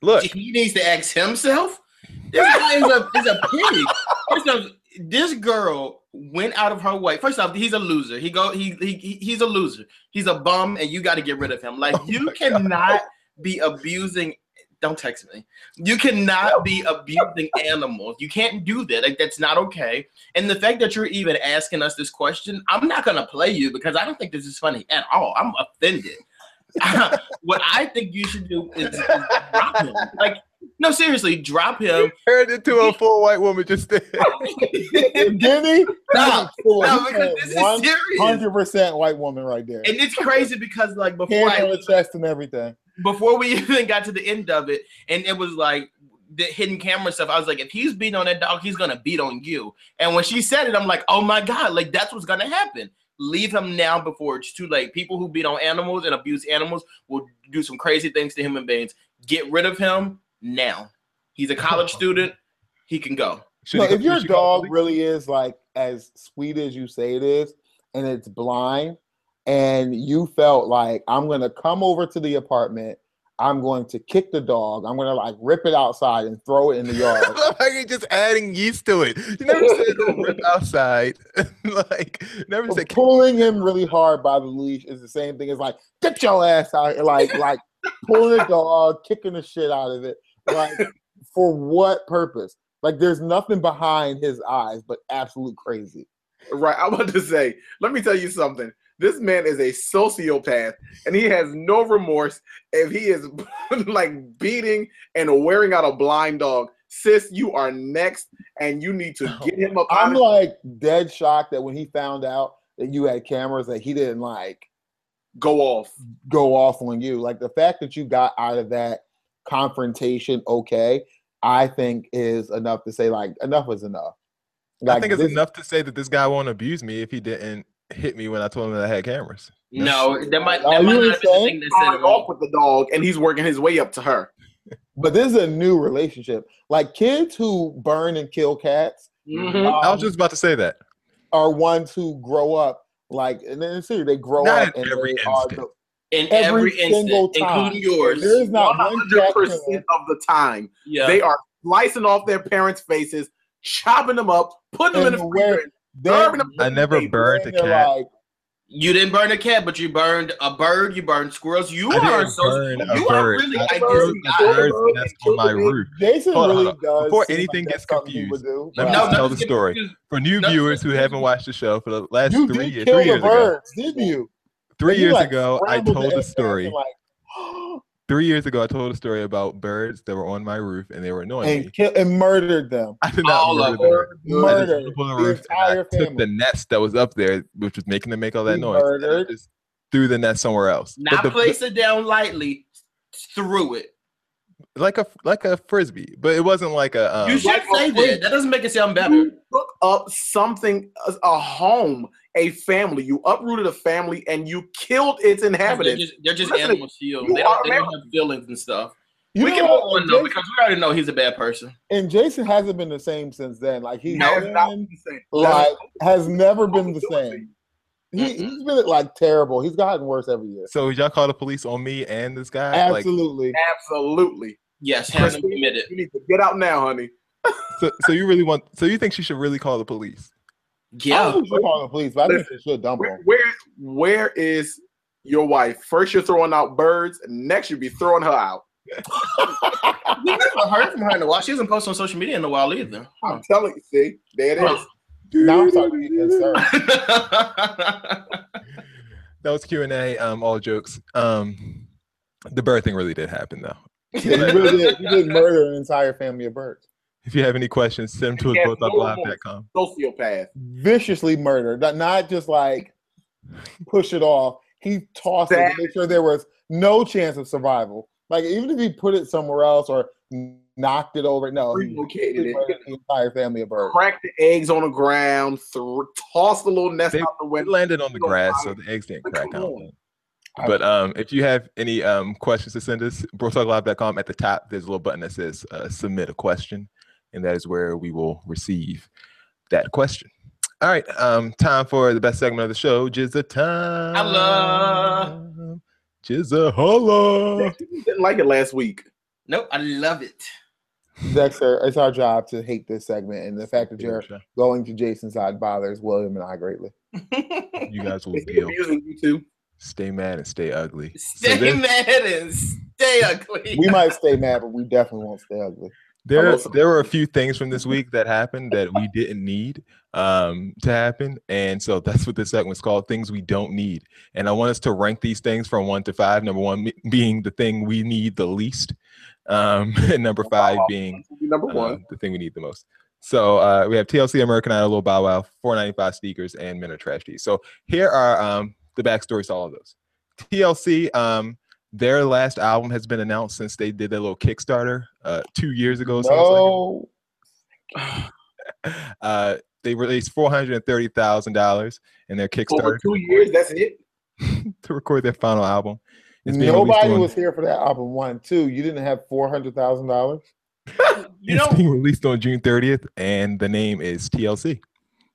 Look, He needs to ask himself. This guy is a is a pig. First off, this girl went out of her way. First off, he's a loser. He go he, he he- he's a loser. He's a bum, and you got to get rid of him. Like Oh you cannot be abusing. Don't text me. You cannot be abusing animals. You can't do that. Like that's not okay. And the fact that you're even asking us this question, I'm not gonna play you because I don't think this is funny at all. I'm offended. what I think you should do is, is drop him. Like, no, seriously, drop him. turned into a full white woman just then. Guinea, No, no, because this is one serious. hundred percent white woman right there. And it's crazy because like before Hand I, the chest and everything. before we even got to the end of it, and it was like the hidden camera stuff. I was like, if he's beating on that dog, he's gonna beat on you. And when she said it, I'm like, oh my god, like that's what's gonna happen. Leave him now before it's too late. People who beat on animals and abuse animals will do some crazy things to human beings. Get rid of him now. He's a college student. He can go. Should No, if your should she call dog really is like as sweet as you say it is, and it's blind, and you felt like I'm gonna come over to the apartment, I'm going to kick the dog, I'm gonna like rip it outside and throw it in the yard. like you're just adding yeast to it. You never said rip outside. like never said pulling him really hard by the leash is the same thing as like get your ass out like like pulling the dog, kicking the shit out of it. Like for what purpose? Like there's nothing behind his eyes but absolute crazy. Right. I'm about to say, let me tell you something. This man is a sociopath and he has no remorse if he is like beating and wearing out a blind dog. Sis, you are next and you need to get him up. I'm like dead shocked that when he found out that you had cameras that he didn't like go off. go off on you. Like the fact that you got out of that confrontation okay, I think is enough to say like enough is enough. I think it's this- enough to say that this guy won't abuse me if he didn't hit me when I told him that I had cameras. No, that might Are that might you not have been the thing that set Started it off off. with the dog, and he's working his way up to her. But this is a new relationship. Like kids who burn and kill cats Mhm. I was um, just about to say that. are ones who grow up like, and then seriously, they grow Not up in every they are instant. the, In every every, single instant, time. including yours. there is not One one hundred cat percent killer. of the time, yeah. they are slicing off their parents' faces, chopping them up, putting them in And the the freezer, and They're- I never burned a cat. like, You didn't burn a cat, but you burned a bird. You burned squirrels. You I are so burn a you are bird. really I I threw guess a not. bird's nest on my roof. Jason Hold on, really hold does. Before anything like gets that's something he confused, do, let me but- just No, tell the story. just- For new No, viewers who haven't watched the show for the last you three did years, kill three the years ago, didn't you? three years like, ago, I told the a eggs story. and, like, Three years ago, I told a story about birds that were on my roof and they were annoying me. and, kill, and murdered them. I did not All murder them. them. I just Murdered went on the the roof and I entire took the nest that was up there, which was making them make all that You noise. and I murdered. just threw the nest somewhere else. But Not the- place it down lightly. Threw it. like a like a frisbee, but it wasn't like a. Um, you should like say that. That doesn't make it sound better. You took up something, a, a home, a family. You uprooted a family and you killed its They're inhabitants. just, they're just Listen, animals to you. you They are don't, they don't have feelings and stuff. You we know can move what, on and though because we already know he's a bad person. And Jason hasn't been the same since then. Like he's Has not been, been the same. like has never been the Don't do it. same. He, Mm-mm. he's been like terrible. He's gotten worse every year. so y'all call the police on me and this guy? Like, Absolutely. Absolutely. Yes, has him Christine, committed. You need to get out now, honey. so, so you really want? So you think she should really call the police? I Yeah. don't think she should call the police, but I think Listen, should dump Where, him. where where is your wife? First, you're throwing out birds. Next, you'll be throwing her out. We never heard from her in a while. She hasn't posted on social media in a while either. I'm telling you. See, there it is. Now I'm starting to get concerned. That was Q and A. Um, all jokes. Um, the bird thing really did happen though. Yeah, you really did. You did murder an entire family of birds. If you have any questions, send them to us Yeah, both no live.com. Sociopath. Viciously murdered. Not, not just like push it off. He tossed it to make sure there was no chance of survival. Like even if he put it somewhere else or knocked it over, no, he Relocated it. the entire family of birds. Cracked the eggs on the ground. Threw, tossed the little nest They- out the window. landed on the grass, so the eggs didn't crack out. But um, if you have any um, questions to send us, brotalklive.com at the top, there's a little button that says uh, submit a question, and that is where we will receive that question. All right, um, time for the best segment of the show, Jizza time. Holla. Jizza holla. Didn't like it last week. nope, I love it. Dexter, it's our job to hate this segment, and the fact that you're going to Jason's side bothers William and I greatly. You guys will be deal. abusing you too. Stay mad and stay ugly. So Stay mad and stay ugly. We might stay mad, but we definitely won't stay ugly. There, there were a few things from this week that happened that we didn't need um, to happen, and so that's what this segment's called: things we don't need. And I want us to rank these things from one to five. Number one being the thing we need the least, um, and number five being Number uh, one. the thing we need the most. So uh, we have TLC, American Idol, Lil Bow Wow, 495 sneakers, and Men Are Trash Tees. So here are um, the backstories to all of those. TLC, um, their last album has been announced since they did their little Kickstarter uh, two years ago. it sounds like. No, Uh, they released four hundred and thirty thousand dollars in their Over Kickstarter two years, that's it. to record their final album. It's nobody on- was here for that album. One, two. You didn't have four hundred thousand dollars. it's know, being released on June thirtieth, and the name is TLC.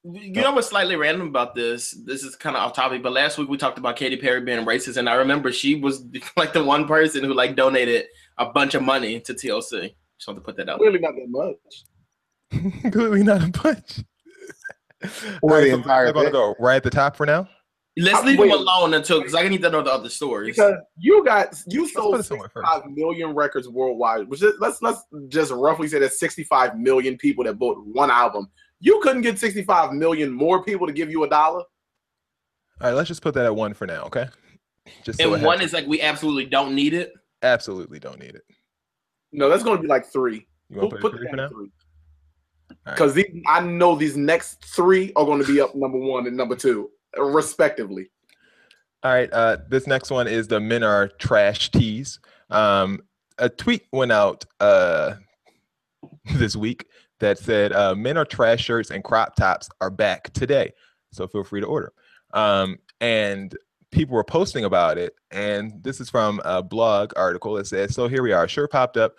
You know what's slightly random about this? This is kind of off topic, but last week we talked about Katy Perry being racist, and I remember she was like the one person who like donated a bunch of money to TLC. Just want to put that out. Really not that much. Clearly not a bunch. Or All the entire They're gonna go right at the top for now. Let's Uh, leave wait. them alone until because I need to know the other stories. Because you got you put sold it somewhere first. 65 million records worldwide, which is let's let's just roughly say that 65 million people that bought one album. You couldn't get 65 million more people to give you a dollar. All right, let's just put that at one for now, okay? Just so and one is like we absolutely don't need it. absolutely don't need it. No, that's going to be like three. You want Put, to put put three for now? at three. All right. Because I know these next three are going to be up number one and number two, respectively. All right. Uh, this next one is the men are trash tees. Um, a tweet went out uh, this week that said uh, men are trash shirts and crop tops are back today. So feel free to order. Um, and people were posting about it. And this is from a blog article that says, So here we are. Sure popped up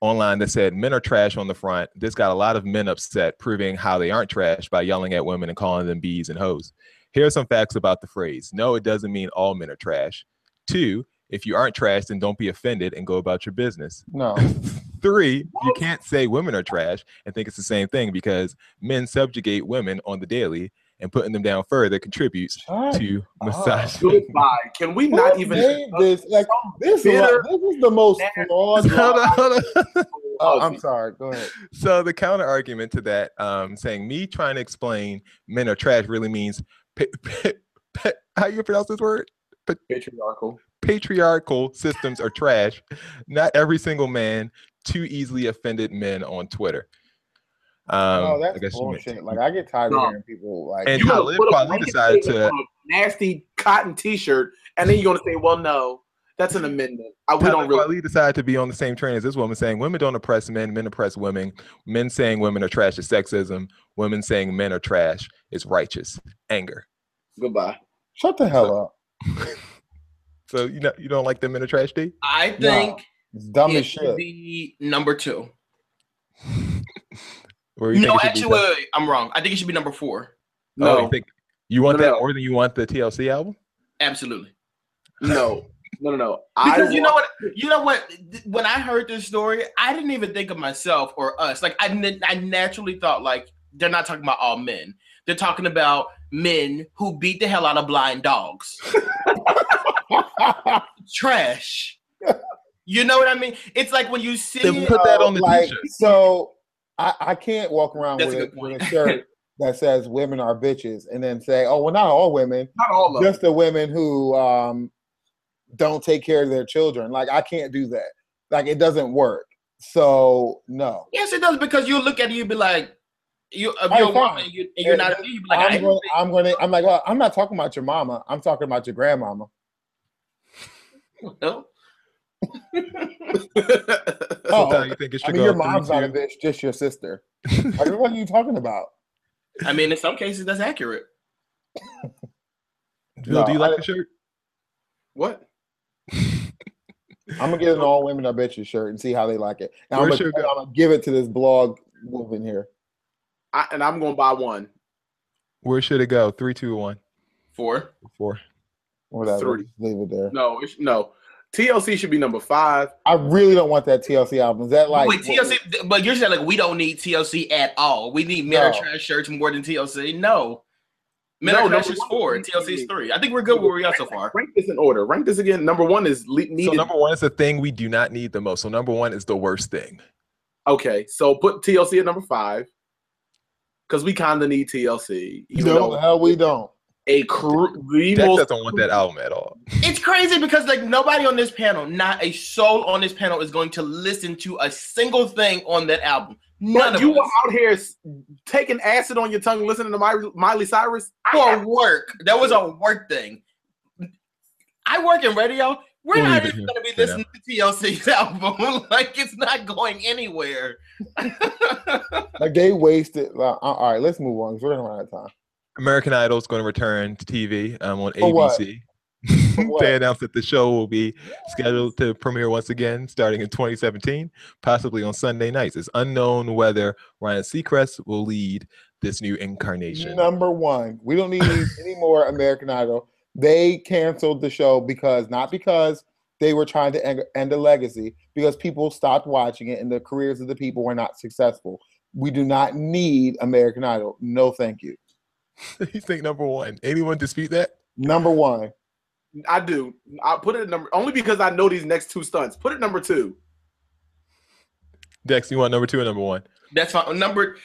online that said men are trash on the front. This got a lot of men upset, proving how they aren't trash by yelling at women and calling them bees and hoes. Here are some facts about the phrase. No, it doesn't mean all men are trash. Two, if you aren't trash, then don't be offended and go about your business. No. Three, you can't say women are trash and think it's the same thing because men subjugate women on the daily and putting them down further contributes Shut to up. misogyny. Goodbye. Can we Who not even? this? Like this, is, this is the most flawed. Hold on, hold on. Oh, I'm sorry. Go ahead. So the counter argument to that, um, saying me trying to explain men are trash really means pa- pa- pa- how you pronounce this word? patriarchal. Patriarchal systems are trash. Not every single man. Too easily offended men on Twitter. Um, oh, I that's guess you bullshit. Like I get tired No. of hearing people like. And You gonna Talib put a Kweli decided to- on a nasty cotton T-shirt, and then you're gonna say, "Well, no, that's an amendment." I, we don't really. Kweli decided to be on the same train as this woman, saying women don't oppress men, men oppress women. Men saying women are trash is sexism. Women saying men are trash is righteous anger. Goodbye. Shut the hell up. So you know you don't like them in are trash, D? I No, think It's dumb it as shit. be number two. Or you No, think actually, wait, wait, wait, I'm wrong. I think it should be number four. Oh, No, you think you want No, that no. more than you want the TLC album? Absolutely. no, no, no, no. I Because you know what? You know what? When I heard this story, I didn't even think of myself or us. Like I, I naturally thought like they're not talking about all men. They're talking about men who beat the hell out of blind dogs. Trash. You know what I mean? It's like when you see Then put that on the like, t-shirt. So I, I can't walk around with a a, good point. with a shirt that says women are bitches and then say, oh, well, not all women, not all of them. just the women who um, don't take care of their children. Like I can't do that. Like it doesn't work. So no. Yes, it does because you look at it, you be like, you if Hey, you're a fine. woman, you, and you're not. You be like, I I'm ain't going, I'm going to. I'm like, well, I'm not talking about your mama. I'm talking about your grandmama. no. Oh, you think it should I mean, go your mom's not a two. bitch, just your sister. Like, what are you talking about? I mean, in some cases, that's accurate. Bill, do you like I- the shirt? what? I'm gonna get an all women are bitches shirt and see how they like it. And I'm gonna, should it and go? I'm gonna give it to this blog woman here. I, and I'm gonna buy one. Where should it go? Three, two, one, Four. four. Whatever. Three. Leave it there. No, it's, no. TLC should be number five. I really don't want that TLC album. Is that like Wait, TLC, but you're saying like we don't need TLC at all. We need men are No. trash shirts more than TLC. No, men No, are trash is four, is and TLC is three. I think we're good where we are so far. Rank this in order. Rank this again. Number one is le- So number one is the thing we do not need the most. So number one is the worst thing. okay, so put TLC at number five because we kind of need TLC. Even no, the though hell we don't. a crew. the Dex most doesn't want that album at all. It's crazy because like nobody on this panel, not a soul on this panel, is going to listen to a single thing on that album. None But of you us. were out here taking acid on your tongue, listening to Miley, Miley Cyrus. for work. That was a work thing. I work in radio. We're We'll not even going to be for listening to TLC's album. like it's not going anywhere. Like they wasted. Like, all right, let's move on because we're gonna run out of time. American Idol is going to return to TV um, on For? ABC. what? they announced that the show will be scheduled to premiere once again starting in 2017, possibly on Sunday nights. It's unknown whether Ryan Seacrest will lead this new incarnation. Number one, we don't need any more American Idol. They canceled the show because not because they were trying to end, end a legacy, because people stopped watching it and the careers of the people were not successful. We do not need American Idol. No, thank you. you think number one? Anyone dispute that? Number one, I do. I put it at number only because I know these next two stunts. Put it number two. Dex, you want number two or number one? That's fine. Number,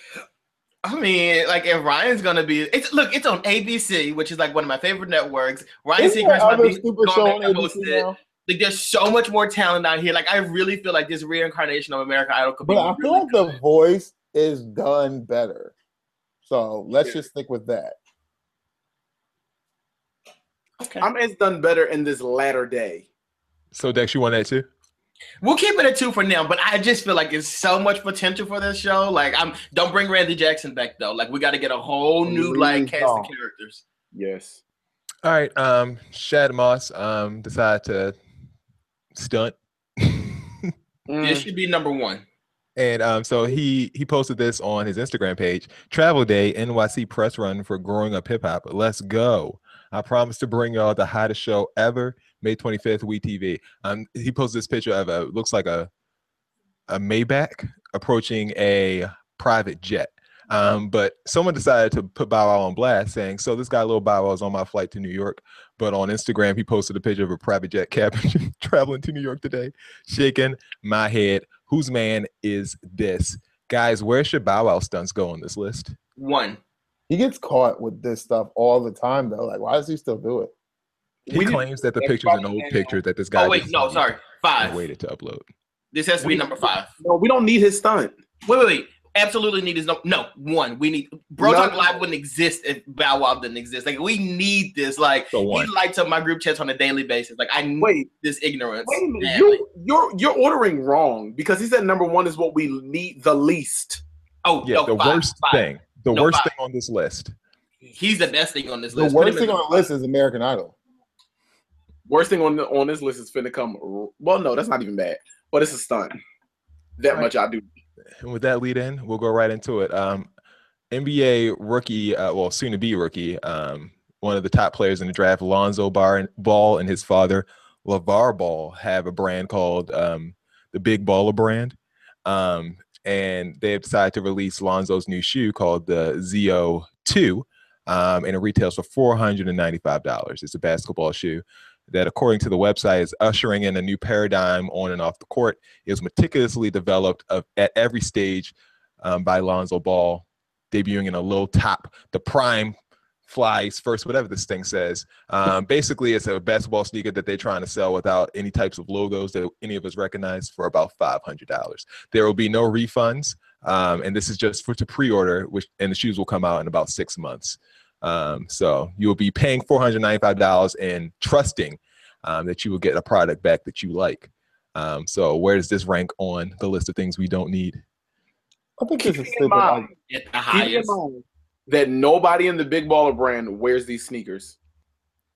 I mean, like if Ryan's gonna be, it's look, it's on ABC, which is like one of my favorite networks. Ryan isn't Seacrest might be stupid show going on to host it. Like there's so much more talent out here. Like I really feel like this reincarnation of American Idol could be. But I feel really like the voice is done better. So let's just stick with that. Okay. I'm it's done better in this latter day. So Dex, you want that too? We'll keep it at two for now, but I just feel like there's so much potential for this show. Like, I'm don't bring Randy Jackson back though. Like, we got to get a whole new like cast don't. of characters. Yes. All right. Um, Shad Moss um decided to stunt. Mm. This should be number one. And um, so he he posted this on his Instagram page. Travel Day NYC press run for growing up hip hop. Let's go. I promise to bring y'all the hottest show ever. May 25th, We TV. Um, he posted this picture of a looks like a a Maybach approaching a private jet. Um, but someone decided to put Bow Wow on blast, saying, "So this guy, little Bow Wow, is on my flight to New York." But on Instagram, he posted a picture of a private jet cabin traveling to New York today, shaking my head. Whose man is this, guys? Where should Bow Wow stunts go on this list? One. He gets caught with this stuff all the time though. Like, why does he still do it? He We claims that the that's picture's an old picture that this oh, guy. Oh wait, no, sorry. Five. waited to upload. This has to be number five. No, we don't need his stunt. Wait, wait, wait. Absolutely need his no. No, one. We need Bro No. Talk Live wouldn't exist if Bow Wow didn't exist. Like we need this. Like So he lights up my group chats on a daily basis. Like I need Wait, this ignorance. wait a minute. badly. You, you're you're ordering wrong because he said number one is what we need the least. Oh Yeah, no, the five, worst five. thing. The No, worst five. thing on this list. He's the best thing on this The list. The worst thing on the list is American Idol. Worst thing on the, on this list is finna come. Well, no, that's not even bad, but it's a stunt. That Right. much I do. And with that lead in, we'll go right into it. Um, NBA rookie, uh, well, soon to be rookie, um, one of the top players in the draft, Lonzo Bar- Ball and his father, LaVar Ball, have a brand called um, the Big Baller brand. Um, and they have decided to release Lonzo's new shoe called the ZO2, um, and it retails for $495. It's a basketball shoe that, according to the website, is ushering in a new paradigm on and off the court. It was meticulously developed of, at every stage um, by Lonzo Ball, debuting in a low top, the prime flies first, whatever this thing says. Um, basically, it's a basketball sneaker that they're trying to sell without any types of logos that any of us recognize for about five hundred dollars. There will be no refunds, um, and this is just for to pre-order, which and the shoes will come out in about six months. Um, so you will be paying four hundred ninety-five dollars and trusting um, that you will get a product back that you like. Um, so where does this rank on the list of things we don't need? I think this is Keep in stupid. mind, At the keep in highest. mind that nobody in the big baller brand wears these sneakers.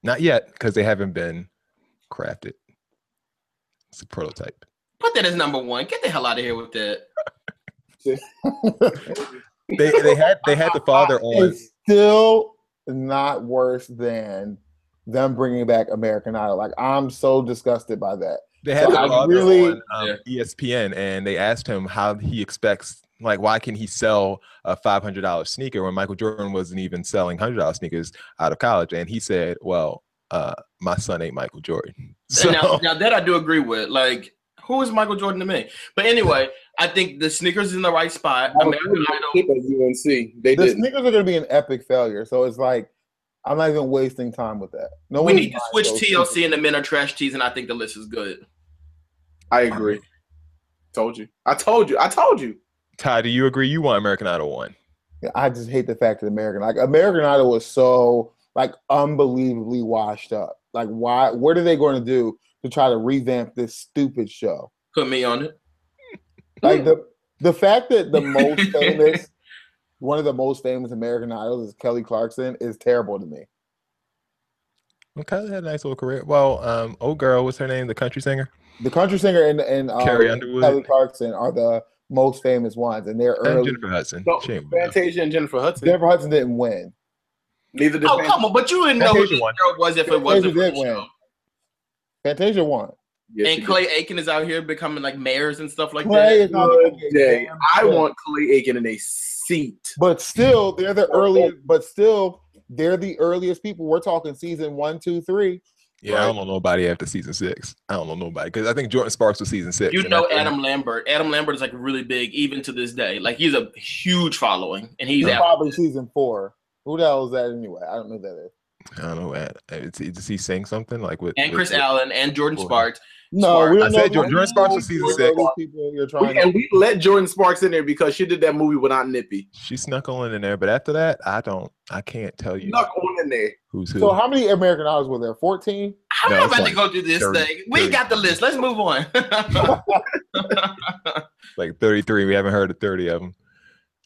Not yet, because they haven't been crafted. It's a prototype. Put that as number one. Get the hell out of here with that. They they had they had the father on. it's still not worse than them bringing back American Idol. Like I'm so disgusted by that. They had So the I father really- on um, ESPN, and they asked him how he expects, like, why can he sell a five hundred dollar sneaker when Michael Jordan wasn't even selling hundred dollar sneakers out of college? And he said, "Well, uh, my son ain't Michael Jordan." So now, now that I do agree with. Like, who is Michael Jordan to me? But anyway, I think the sneakers is in the right spot. American Idol. Tip at UNC. They The did. sneakers are going to be an epic failure. So it's like I'm not even wasting time with that. No, We need to switch TLC sneakers. and the men are trash teas, and I think the list is good. I agree. Told you. I told you. I told you. Ty, do you agree? You want American Idol one? Yeah, I just hate the fact that American like American Idol was so like unbelievably washed up. Like why what are they going to do to try to revamp this stupid show? Put me on it. Like the the fact that the most famous one of the most famous American Idols is Kelly Clarkson is terrible to me. Okay, they had a nice little career. Well, um, old girl, what's her name? The country singer, The country singer and and um, Carrie Underwood. Kelly Clarkson are the most famous ones, and they're and early. Jennifer Hudson. No, She ain't good enough. Fantasia and Jennifer Hudson. Jennifer Hudson didn't win. Neither did Oh Fan- come on! But you didn't know who Fantasia this won. girl was if it wasn't for did the win. show. Fantasia won. Yes, she And did. Clay Aiken is out here becoming like mayors and stuff like Clay that. is not Good making a day. damn I thing. want Clay Aiken in a seat. But still, they're the earliest. But still, they're the earliest people. We're talking season one, two, three. Yeah, I don't know nobody after season six. I don't know nobody because I think Jordin Sparks was season six. You know Adam Lambert. Adam Lambert is like really big even to this day. Like he's a huge following, and he's He's out. probably season four. Who the hell is that anyway? I don't know who that is. I don't know. Uh, is he, does he sing something like with and Chris with- Allen and Jordan Cool. Sparks. No, Smart. we I don't said know. Jordan- Jordin Sparks was season six. People you're We, and we let Jordin Sparks in there because she did that movie without Nippy. She snuck on in there, but after that, I don't. I can't tell you Snuck on in there. who's who. So how many American Idols were there? Fourteen. I'm No, not it's about like to go through this 30 thing. We 30. got the list. Let's move on. like thirty three. We haven't heard of thirty of them.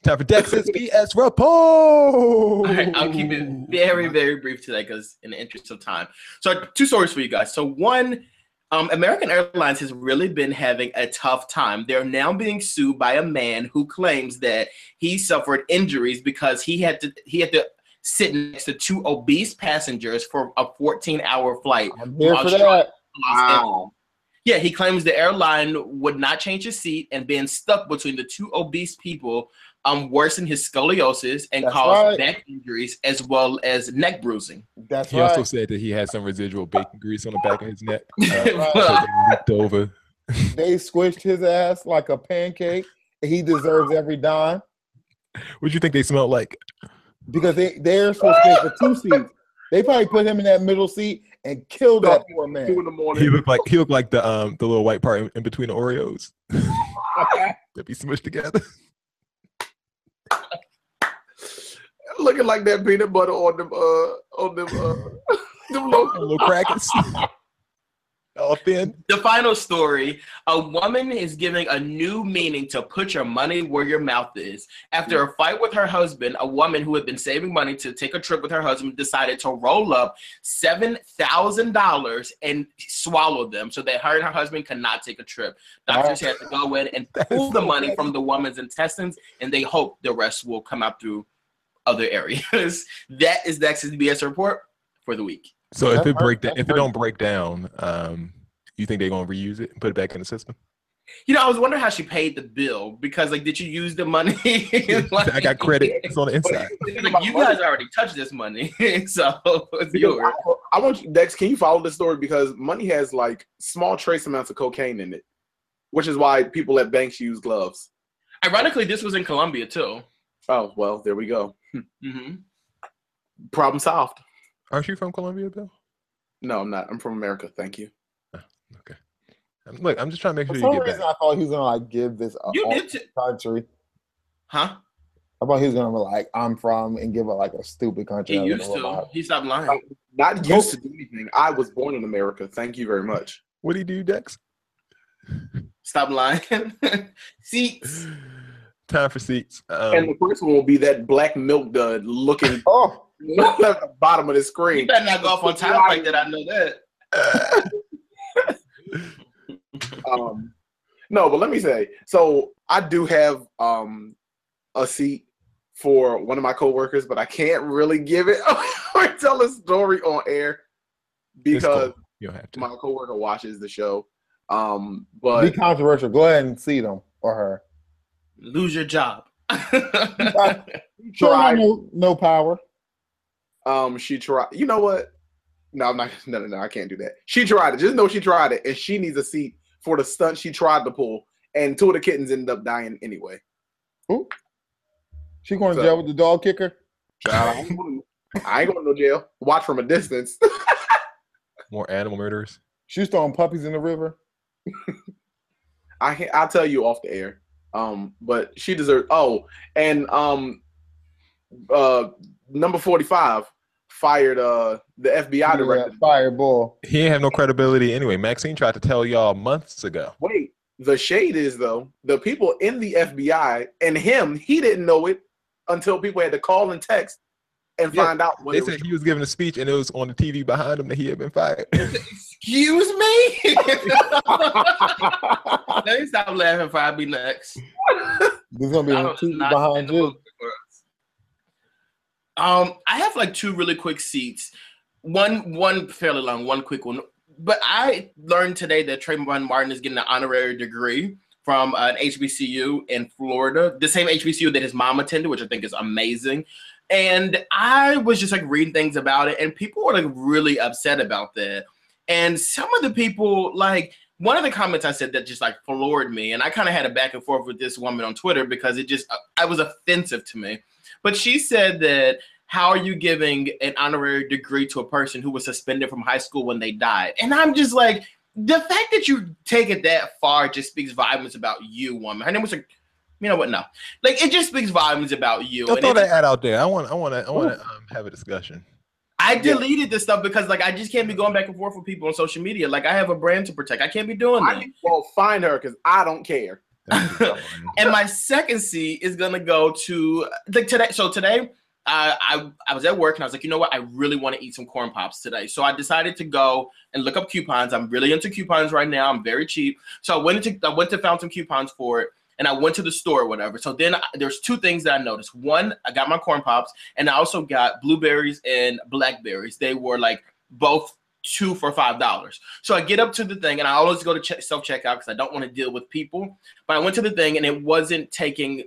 Time for Dex's BS report. All right, I'll keep it very, very brief today because in the interest of time. So two stories for you guys. So one, um, American Airlines has really been having a tough time. They're now being sued by a man who claims that he suffered injuries because he had to he had to sit next to two obese passengers for a 14-hour flight. I'm here for that. Los Yeah, he claims the airline would not change his seat and being stuck between the two obese people um worsened his scoliosis and That's caused right. back injuries as well as neck bruising. That's He right. also said that he had some residual bacon grease on the back of his neck. Uh, Well, so leaked over. they squished his ass like a pancake. He deserves every dime What do you think they smelled like? because they they're supposed to pay for two seats. They probably put him in that middle seat and killed that poor man. Two man. in the morning. He looked like he looked like the um the little white part in, in between the Oreos that be smushed together. Looking like that peanut butter on them uh on them uh them little, little crackers. All thin. the final story a woman is giving a new meaning to put your money where your mouth is. After a fight with her husband, a woman who had been saving money to take a trip with her husband decided to roll up $7,000 and swallow them so that her and her husband could not take a trip. Doctors had to go in and pull the money from the woman's intestines, and they hope the rest will come out through other areas. that is the XBS report for the week. So if it break hurt- down, if it don't break down, um, you think they're gonna reuse it and put it back in the system? You know, I was wondering how she paid the bill because, like, did you use the money? I got credit. It's on the inside. Like, you guys already touched this money, so it's Because yours. I, I want you, Dex. Can you follow this story because money has like small trace amounts of cocaine in it, which is why people at banks use gloves. Ironically, this was in Colombia too. Oh well, there we go. Hmm Problem solved. Aren't you from Colombia, Bill? No, I'm not. I'm from America. Thank you. Okay. Um, Look, I'm just trying to make For sure some you get reason, back. I thought he was gonna like give this a You did, t- country. huh? I thought he was gonna be like, "I'm from," and give it like a stupid country. He used gonna to. lie. He stopped lying. Not used to do anything. I was born in America. Thank you very much. What do you do, Dex? Stop lying. See, Time for seats. and Um, the first one will be that black milk dud looking Oh, at the bottom of the you screen. better not go off on time like that. I know that. um, no, but let me say, so I do have um a seat for one of my coworkers, but I can't really give it or tell a story on air it's cool. because you don't have to. my coworker watches the show. Um, be controversial. Go ahead and see them or her. Lose your job. Sure, tried. no, no power. Um, she tried. You know what? No, I'm not. No, no, no. I can't do that. She tried it. Just know she tried it, and she needs a seat for the stunt she tried to pull. And two of the kittens ended up dying anyway. She going to jail with the dog kicker. Child, I ain't going to- I ain't going to no jail. Watch from a distance. More animal murderers. She's throwing puppies in the river. I can't. I'll tell you off the air. Um, but she deserves. Oh, and um, uh, number forty-five fired uh the FBI Yeah, director. fireball. He ain't have no credibility anyway. Maxine tried to tell y'all months ago. Wait, the shade is though the people in the FBI and him. He didn't know it until people had to call and text and Yeah, find out what They it was. said he was giving a speech and it was on the TV behind him that he had been fired. Excuse me. Let me stop laughing before I be next. There's gonna be I a don't- TV behind the you. book for us. Um, I have like two really quick seats. One, one fairly long, one quick one. But I learned today that Trayvon Martin is getting an honorary degree from an HBCU in Florida, the same HBCU that his mom attended, which I think is amazing. And I was just like reading things about it, and people were like really upset about that. And some of the people, like one of the comments I said that just like floored me, and I kind of had a back and forth with this woman on Twitter because it just uh, I was offensive to me. But she said that how are you giving an honorary degree to a person who was suspended from high school when they died? And I'm just like, the fact that you take it that far just speaks volumes about you, woman. Her name was like, you know what? No, like it just speaks volumes about you. Don't And throw it- that ad out there. I want, I want to, I want to um, have a discussion. I deleted this stuff because like I just can't be going back and forth with people on social media. Like I have a brand to protect. I can't be doing that. I well find her because I don't care. and my second C is gonna go to like today. So today, I, I I was at work and I was like, you know what? I really want to eat some corn pops today. So I decided to go and look up coupons. I'm really into coupons right now. I'm very cheap. So I went into I went to found some coupons for it. And I went to the store or whatever. So then I, there's two things that I noticed. One, I got my corn pops, and I also got blueberries and blackberries. They were like both two for five dollars. So I get up to the thing, and I always go to check, self checkout because I don't want to deal with people. But I went to the thing, and it wasn't taking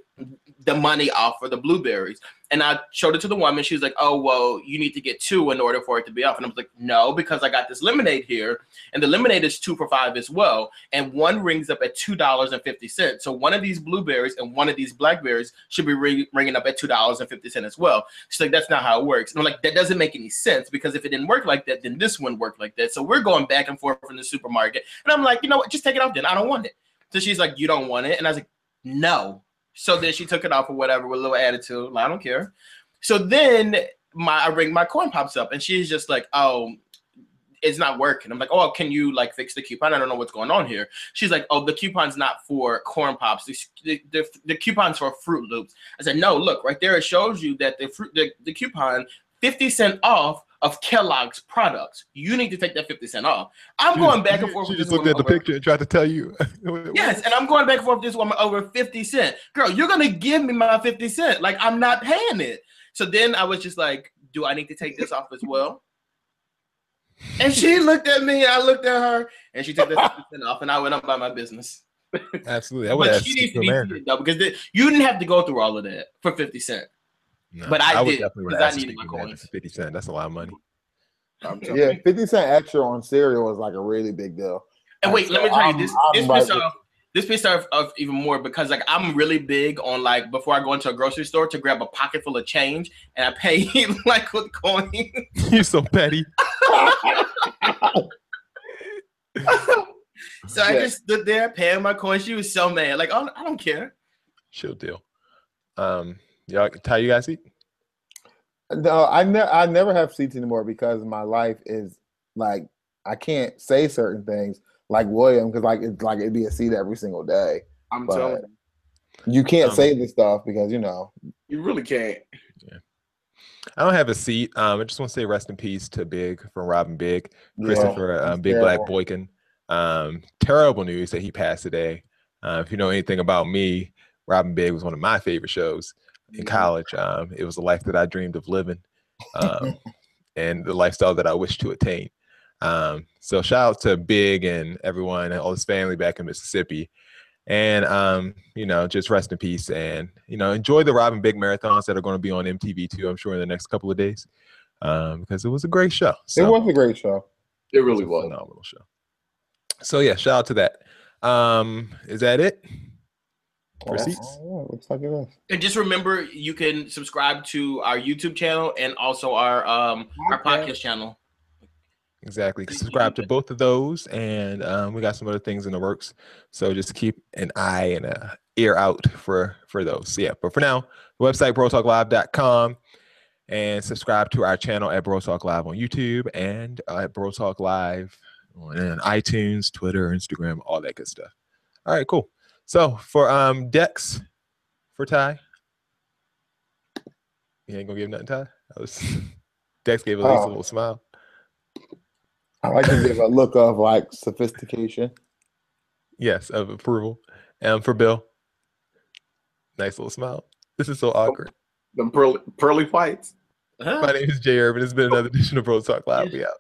the money off for the blueberries. And I showed it to the woman. She was like, "Oh, well, you need to get two in order for it to be off." And I was like, "No, because I got this lemonade here, and the lemonade is two for five as well, and one rings up at two dollars and fifty cents. So one of these blueberries and one of these blackberries should be ring, ringing up at two dollars and fifty cents as well." She's like, "That's not how it works." And I'm like, "That doesn't make any sense because if it didn't work like that, then this one worked like that." So we're going back and forth from the supermarket, and I'm like, "You know what? Just take it off. Then I don't want it." So she's like, "You don't want it," and I was like, "No." So then she took it off or whatever with a little attitude. I don't care. So then my I ring my coin pops up and she's just like, oh, it's not working. I'm like, oh, can you like fix the coupon? I don't know what's going on here. She's like, oh, the coupon's not for corn pops. The, the, the, the coupon's for Froot Loops. I said, no, look right there. It shows you that the fruit the, the coupon 50 cent off of Kellogg's products. You need to take that 50 cent off. I'm going back and forth. She with just this looked at the over- picture and tried to tell you. Yes, and I'm going back and forth with this woman over 50 cent. Girl, you're gonna give me my 50 cent. Like I'm not paying it. So then I was just like, do I need to take this off as well? And she looked at me, I looked at her, and she took the 50 cent off, and I went up by my business. Absolutely. I would But she needs to be though, because you didn't have to go through all of that for 50 cent. No, But I would did, definitely because would I needed my coins. 50 cents. That's a lot of money. I'm Yeah, 50 cent extra on cereal is like a really big deal. And wait, So let me tell you I'm- this. I'm This right pissed off. This pissed off of even more because like I'm really big on like before I go into a grocery store to grab a pocket full of change and I pay like with coins. You're so petty. So I Yeah. just stood there paying my coins. She was so mad. Like, oh, I don't care. Chill deal. Um, y'all, Ty, you guys eat? No, I never I never have seats anymore because my life is like I can't say certain things like William because like it's like it'd be a seat every single day. I'm But- telling you. You can't Um, say this stuff because you know. You really can't. Yeah. I don't have a seat. Um, I just want to say rest in peace to Big from Rob and Big, yeah, Christopher um, it's Big Black. Boykin. Um, terrible news that he passed today. Uh, if you know anything about me, Rob and Big was one of my favorite shows in college. Um, it was a life that I dreamed of living, um, and the lifestyle that I wish to attain. Um, so shout out to Big and everyone and all his family back in Mississippi. And um, you know, just rest in peace and you know, enjoy the Rob and Big marathons that are going to be on MTV too, I'm sure in the next couple of days. Um, because it was a great show. It was a great show. It really a was. phenomenal show. So yeah, shout out to that. Um, is that it? For Oh, seats? oh, yeah, looks like it is. And just remember, you can subscribe to our YouTube channel and also our um our Okay. podcast channel. Exactly. Subscribe to both of those, and um, we got some other things in the works. So just keep an eye and a ear out for for those. So, yeah. But for now, the website brotalklive.com and subscribe to our channel at Bro Talk Live on YouTube and uh, at Bro Talk Live on iTunes, Twitter, Instagram, all that good stuff. All right, cool. So for um Dex, for Ty, you ain't gonna give nothing, Ty. That was Dex gave at least a Oh. little smile. I like to give a look of like sophistication. Yes, of approval. Um, for Bill, nice little smile. This is so awkward. Them pearly, pearly whites. Huh? My name is Jay Urban. It's been another edition of Bro Talk Live. We out.